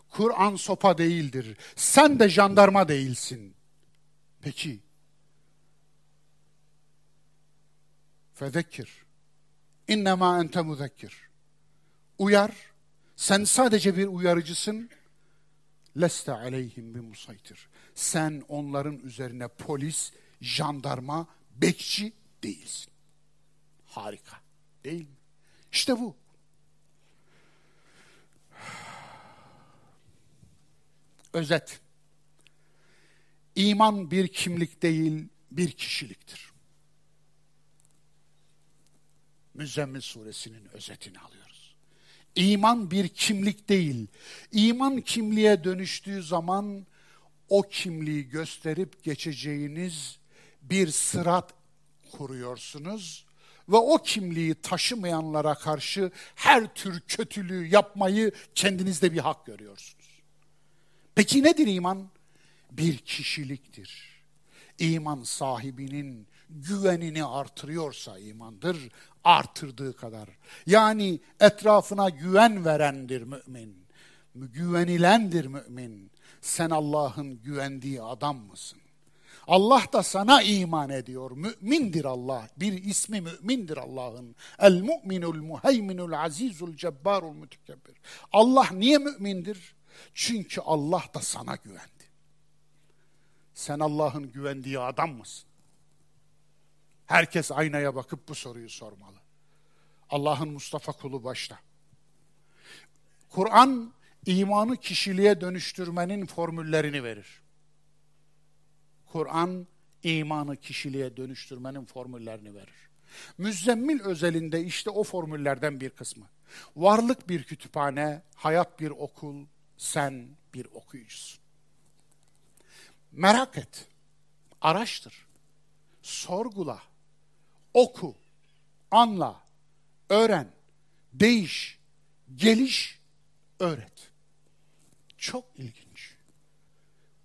Kur'an sopa değildir. Sen de jandarma değilsin. Peki. Fezekkir. İnnemâ ente muzekkir. Uyar. Sen sadece bir uyarıcısın. Leste aleyhim bir musaytir. Sen onların üzerine polis, jandarma, bekçi değilsin. Harika. Değil mi? İşte bu. Özet. İman bir kimlik değil, bir kişiliktir. Müzzemmil suresinin özetini alıyoruz. İman bir kimlik değil. İman kimliğe dönüştüğü zaman o kimliği gösterip geçeceğiniz bir sırat kuruyorsunuz ve o kimliği taşımayanlara karşı her tür kötülüğü yapmayı kendinizde bir hak görüyorsunuz. Peki nedir iman? Bir kişiliktir. İman sahibinin güvenini artırıyorsa imandır, artırdığı kadar. Yani etrafına güven verendir mümin. Güvenilendir mümin. Sen Allah'ın güvendiği adam mısın? Allah da sana iman ediyor. Mümindir Allah. Bir ismi mümindir Allah'ın. El mu'minul muheyminul azizul cebbarul mütekebbir. Allah niye mümindir? Çünkü Allah da sana güvendi. Sen Allah'ın güvendiği adam mısın? Herkes aynaya bakıp bu soruyu sormalı. Allah'ın Mustafa kulu başta. Kur'an imanı kişiliğe dönüştürmenin formüllerini verir. Kur'an imanı kişiliğe dönüştürmenin formüllerini verir. Müzzemmil özelinde işte o formüllerden bir kısmı. Varlık bir kütüphane, hayat bir okul, sen bir okuyucusun. Merak et, araştır, sorgula, oku, anla, öğren, değiş, geliş, öğret. Çok ilginç.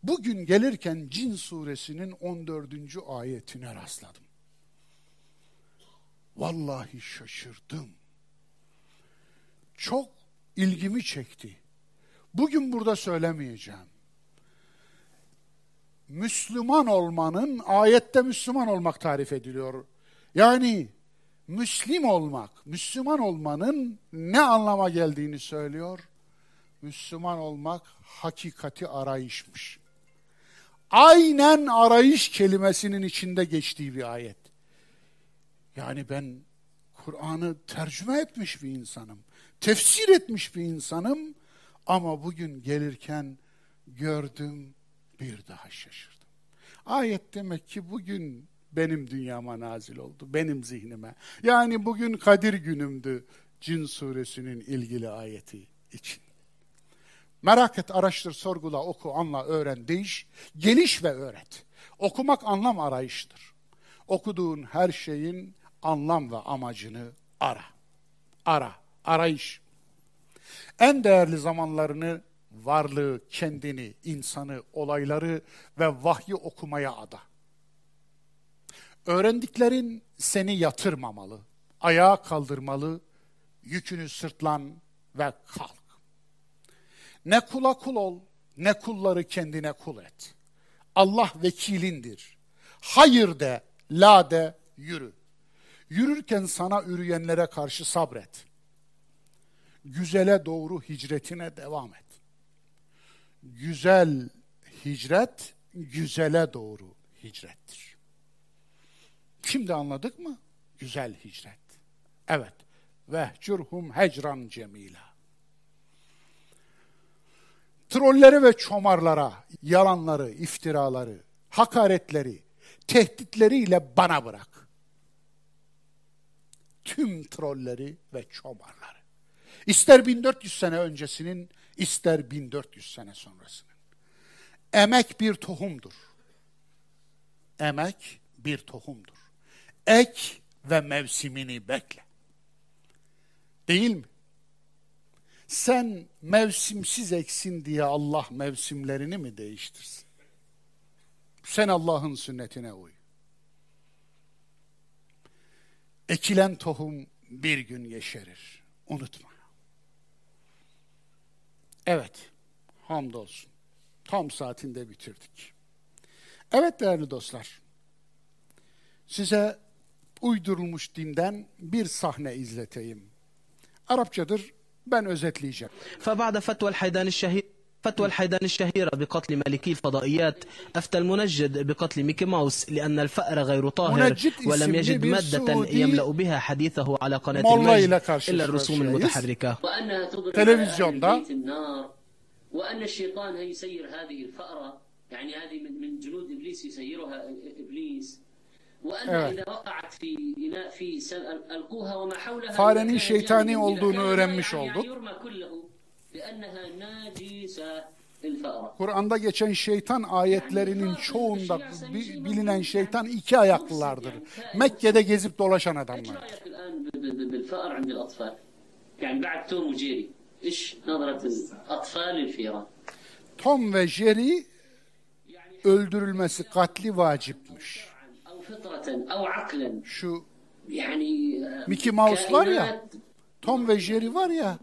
Bugün gelirken Cin suresinin 14. ayetine rastladım. Vallahi şaşırdım. Çok ilgimi çekti. Bugün burada söylemeyeceğim. Müslüman olmanın, ayette Müslüman olmak tarif ediliyor. Yani Müslim olmak, Müslüman olmanın ne anlama geldiğini söylüyor. Müslüman olmak hakikati arayışmış. Aynen arayış kelimesinin içinde geçtiği bir ayet. Yani ben Kur'an'ı tercüme etmiş bir insanım. Tefsir etmiş bir insanım Ama bugün gelirken gördüm bir daha şaşırdım. Ayet demek ki bugün benim dünyama nazil oldu, benim zihnime. Yani bugün Kadir günümdü Cin suresinin ilgili ayeti için. Merak et, araştır, sorgula, oku, anla, öğren, değiş, geliş ve öğret. Okumak anlam arayıştır. Okuduğun her şeyin anlam ve amacını ara. Ara, arayış. En değerli zamanlarını varlığı, kendini, insanı, olayları ve vahyi okumaya ada. Öğrendiklerin seni yatırmamalı, ayağa kaldırmalı, yükünü sırtlan ve kalk. Ne kula kul ol, ne kulları kendine kul et. Allah vekilindir. Hayır de, la de, yürü. Yürürken sana ürüyenlere karşı sabret. Güzele doğru hicretine devam et. Güzel hicret, güzele doğru hicrettir. Şimdi anladık mı? Güzel hicret. Evet. Vehcurhum hecran cemila. Trolleri ve çomarlara, yalanları, iftiraları, hakaretleri, tehditleriyle bana bırak. Tüm trolleri ve çomarları. İster 1400 sene öncesinin, ister 1400 sene sonrasının. Emek bir tohumdur. Emek bir tohumdur. Ek ve mevsimini bekle. Değil mi? Sen mevsimsiz eksin diye Allah mevsimlerini mi değiştirsin? Sen Allah'ın sünnetine uy. Ekilen tohum bir gün yeşerir. Unutma. Evet, hamdolsun. Tam saatinde bitirdik. Evet değerli dostlar, size uydurulmuş dinden bir sahne izleteyim. Arapçadır, ben özetleyeceğim. فبعد فتوى الحيدان الشهير فتوى الحيدان الشهيرة بقتل مالكي الفضائيات أفتى المنجد بقتل ميكي ماوس لأن الفأر غير طاهر ولم يجد مادة يملأ بها حديثه على قناة المجد إلا الرسوم. المتحركة وأنها تضرب. البيت النار وأن الشيطان يسير هذه الفأرة يعني هذه من من جنود إبليس يسيرها إبليس Evet. Farenin şeytani olduğunu öğrenmiş olduk. Kur'an'da geçen şeytan ayetlerinin çoğunda bilinen şeytan iki ayaklılardır. Mekke'de gezip dolaşan adamlar. Tom ve Jerry öldürülmesi katli vacipmiş. Şu Mickey Mouse var ya, Tom ve Jerry var ya,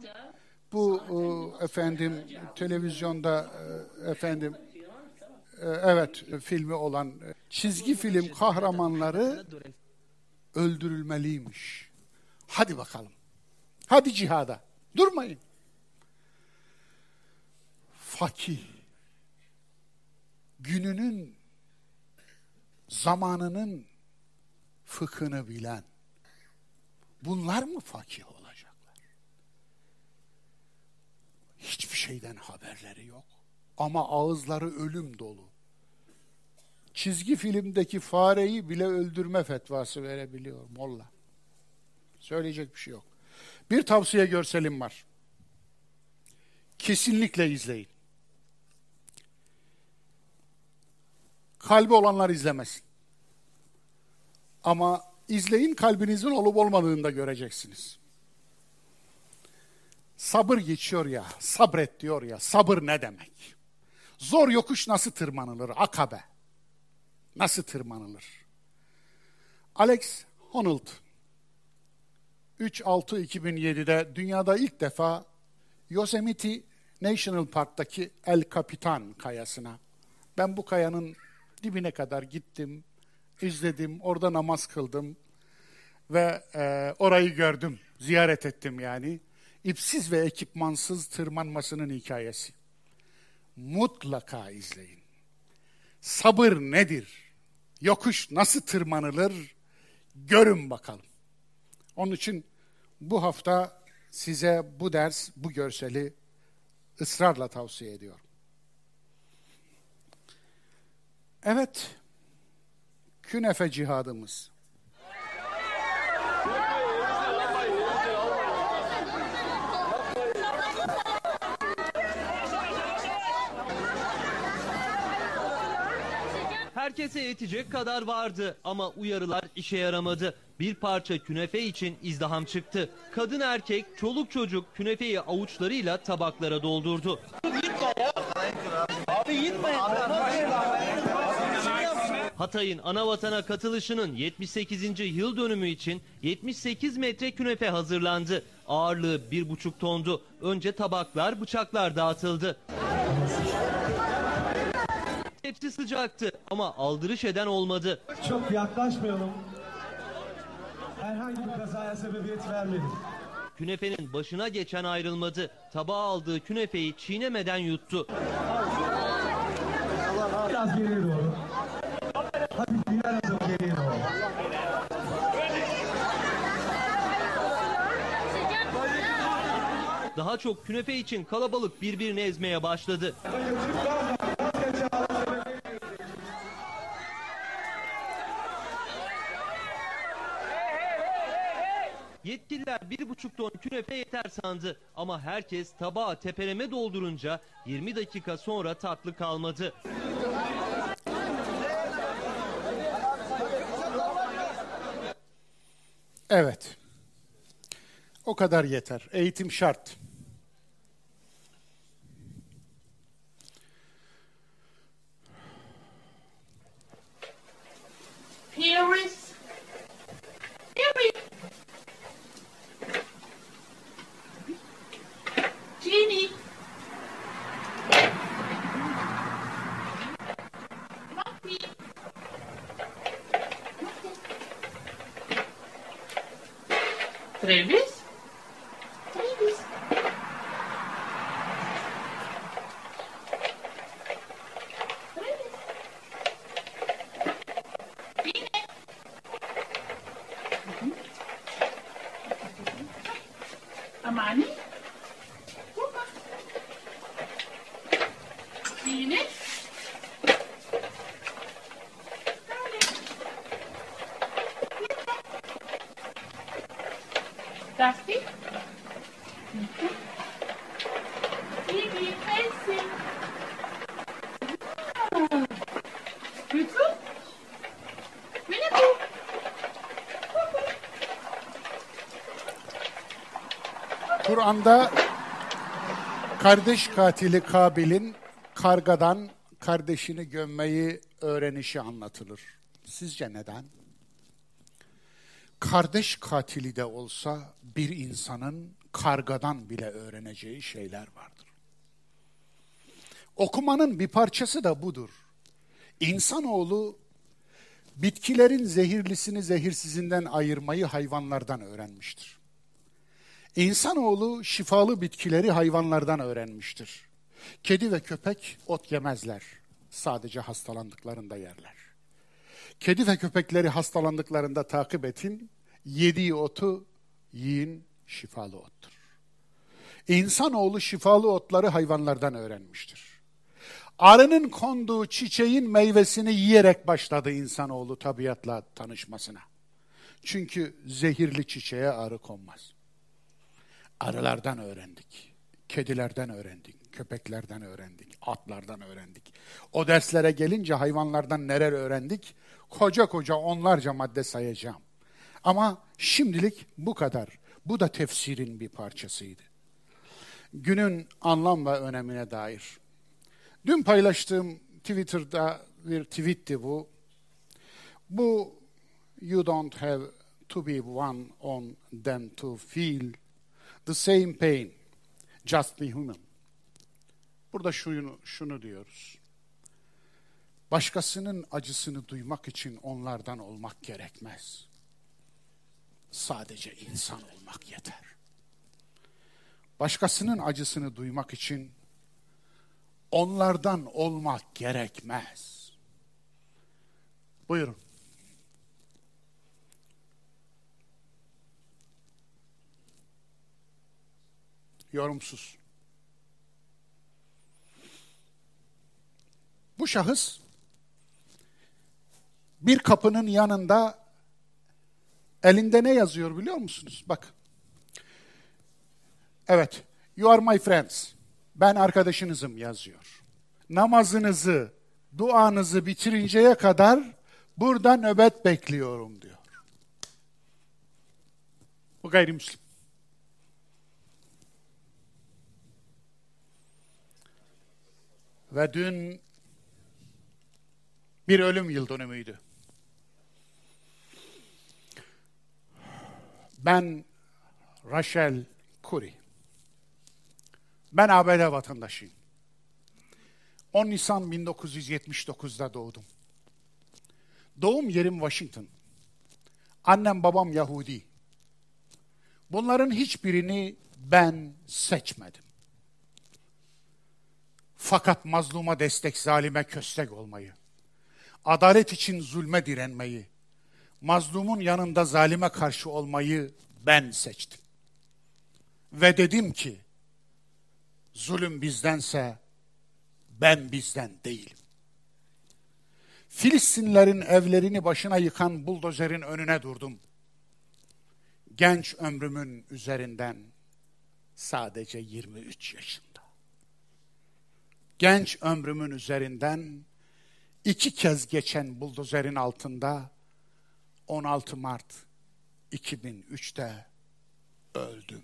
bu e, efendim televizyonda e, efendim e, evet filmi olan çizgi film kahramanları öldürülmeliymiş. Hadi bakalım. Hadi cihada. Durmayın. Fakih gününün zamanının fıkhını bilen. Bunlar mı fakih olacaklar? Hiçbir şeyden haberleri yok. Ama ağızları ölüm dolu. Çizgi filmdeki fareyi bile öldürme fetvası verebiliyor molla. Söyleyecek bir şey yok. Bir tavsiye görselim var. Kesinlikle izleyin. Kalbi olanlar izlemesin. Ama izleyin kalbinizin olup olmadığını da göreceksiniz. Sabır geçiyor ya, sabret diyor ya, sabır ne demek? Zor yokuş nasıl tırmanılır? Akabe. Nasıl tırmanılır? Alex Honnold 3-6-2007'de dünyada ilk defa Yosemite National Park'taki El Capitan kayasına ben bu kayanın dibine kadar gittim, izledim, orada namaz kıldım ve e, orayı gördüm, ziyaret ettim yani. İpsiz ve ekipmansız tırmanmasının hikayesi. Mutlaka izleyin. Sabır nedir? Yokuş nasıl tırmanılır? Görün bakalım. Onun için bu hafta size bu ders, bu görseli ısrarla tavsiye ediyorum. Evet, künefe cihadımız. Herkese yetecek kadar vardı ama uyarılar işe yaramadı. Bir parça künefe için izdiham çıktı. Kadın erkek, çoluk çocuk künefeyi avuçlarıyla tabaklara doldurdu. Hatay'ın ana vatana katılışının 78. yıl dönümü için 78 metre künefe hazırlandı. Ağırlığı 1,5 tondu. Önce tabaklar, bıçaklar dağıtıldı. Tepsi sıcaktı ama aldırış eden olmadı. Çok yaklaşmayalım. Herhangi bir kazaya sebebiyet vermedik. Künefenin başına geçen ayrılmadı. Tabağa aldığı künefeyi çiğnemeden yuttu. Biraz geriye doğru. Hafif birer adım geriye doğru. Daha çok künefe için kalabalık birbirini ezmeye başladı. Yetkililer bir buçuk ton künefe yeter sandı ama herkes tabağı tepeleme doldurunca 20 dakika sonra tatlı kalmadı. Evet. O kadar yeter. Eğitim şart. Paris. Paris. inscreves? Kur'an'da kardeş katili Kabil'in kargadan kardeşini gömmeyi öğrenişi anlatılır. Sizce neden? Kardeş katili de olsa bir insanın kargadan bile öğreneceği şeyler vardır. Okumanın bir parçası da budur. İnsanoğlu bitkilerin zehirlisini zehirsizinden ayırmayı hayvanlardan öğrenmiştir. İnsanoğlu şifalı bitkileri hayvanlardan öğrenmiştir. Kedi ve köpek ot yemezler. Sadece hastalandıklarında yerler. Kedi ve köpekleri hastalandıklarında takip etin. Yediği otu yiyin şifalı ottur. İnsanoğlu şifalı otları hayvanlardan öğrenmiştir. Arının konduğu çiçeğin meyvesini yiyerek başladı insanoğlu tabiatla tanışmasına. Çünkü zehirli çiçeğe arı konmaz. Arılardan öğrendik, kedilerden öğrendik, köpeklerden öğrendik, atlardan öğrendik. O derslere gelince hayvanlardan neler öğrendik? Koca koca onlarca madde sayacağım. Ama şimdilik bu kadar. Bu da tefsirin bir parçasıydı. Günün anlam ve önemine dair. Dün paylaştığım Twitter'da bir tweetti bu. Bu you don't have to be one on them to feel the same pain. Just be human. Burada şunu, şunu diyoruz. Başkasının acısını duymak için onlardan olmak gerekmez. Sadece insan olmak yeter. Başkasının acısını duymak için onlardan olmak gerekmez. Buyurun. yorumsuz. Bu şahıs bir kapının yanında elinde ne yazıyor biliyor musunuz? Bak. Evet, you are my friends. Ben arkadaşınızım yazıyor. Namazınızı, duanızı bitirinceye kadar burada nöbet bekliyorum diyor. Bu gayrimüslim. Ve dün bir ölüm yıl dönümüydü. Ben Rachel Curry. Ben ABD vatandaşıyım. 10 Nisan 1979'da doğdum. Doğum yerim Washington. Annem babam Yahudi. Bunların hiçbirini ben seçmedim. Fakat mazluma destek, zalime köstek olmayı, adalet için zulme direnmeyi, mazlumun yanında zalime karşı olmayı ben seçtim. Ve dedim ki, zulüm bizdense ben bizden değilim. Filistinlerin evlerini başına yıkan buldozerin önüne durdum. Genç ömrümün üzerinden sadece 23 yaşında. Genç ömrümün üzerinden iki kez geçen buldozerin altında 16 Mart 2003'te öldüm.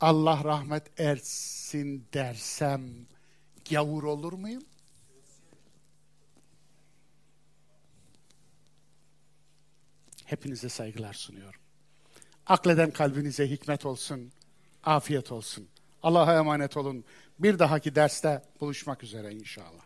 Allah rahmet ersin dersem gavur olur muyum? Hepinize saygılar sunuyorum. Akleden kalbinize hikmet olsun, afiyet olsun. Allah'a emanet olun. Bir dahaki derste buluşmak üzere inşallah.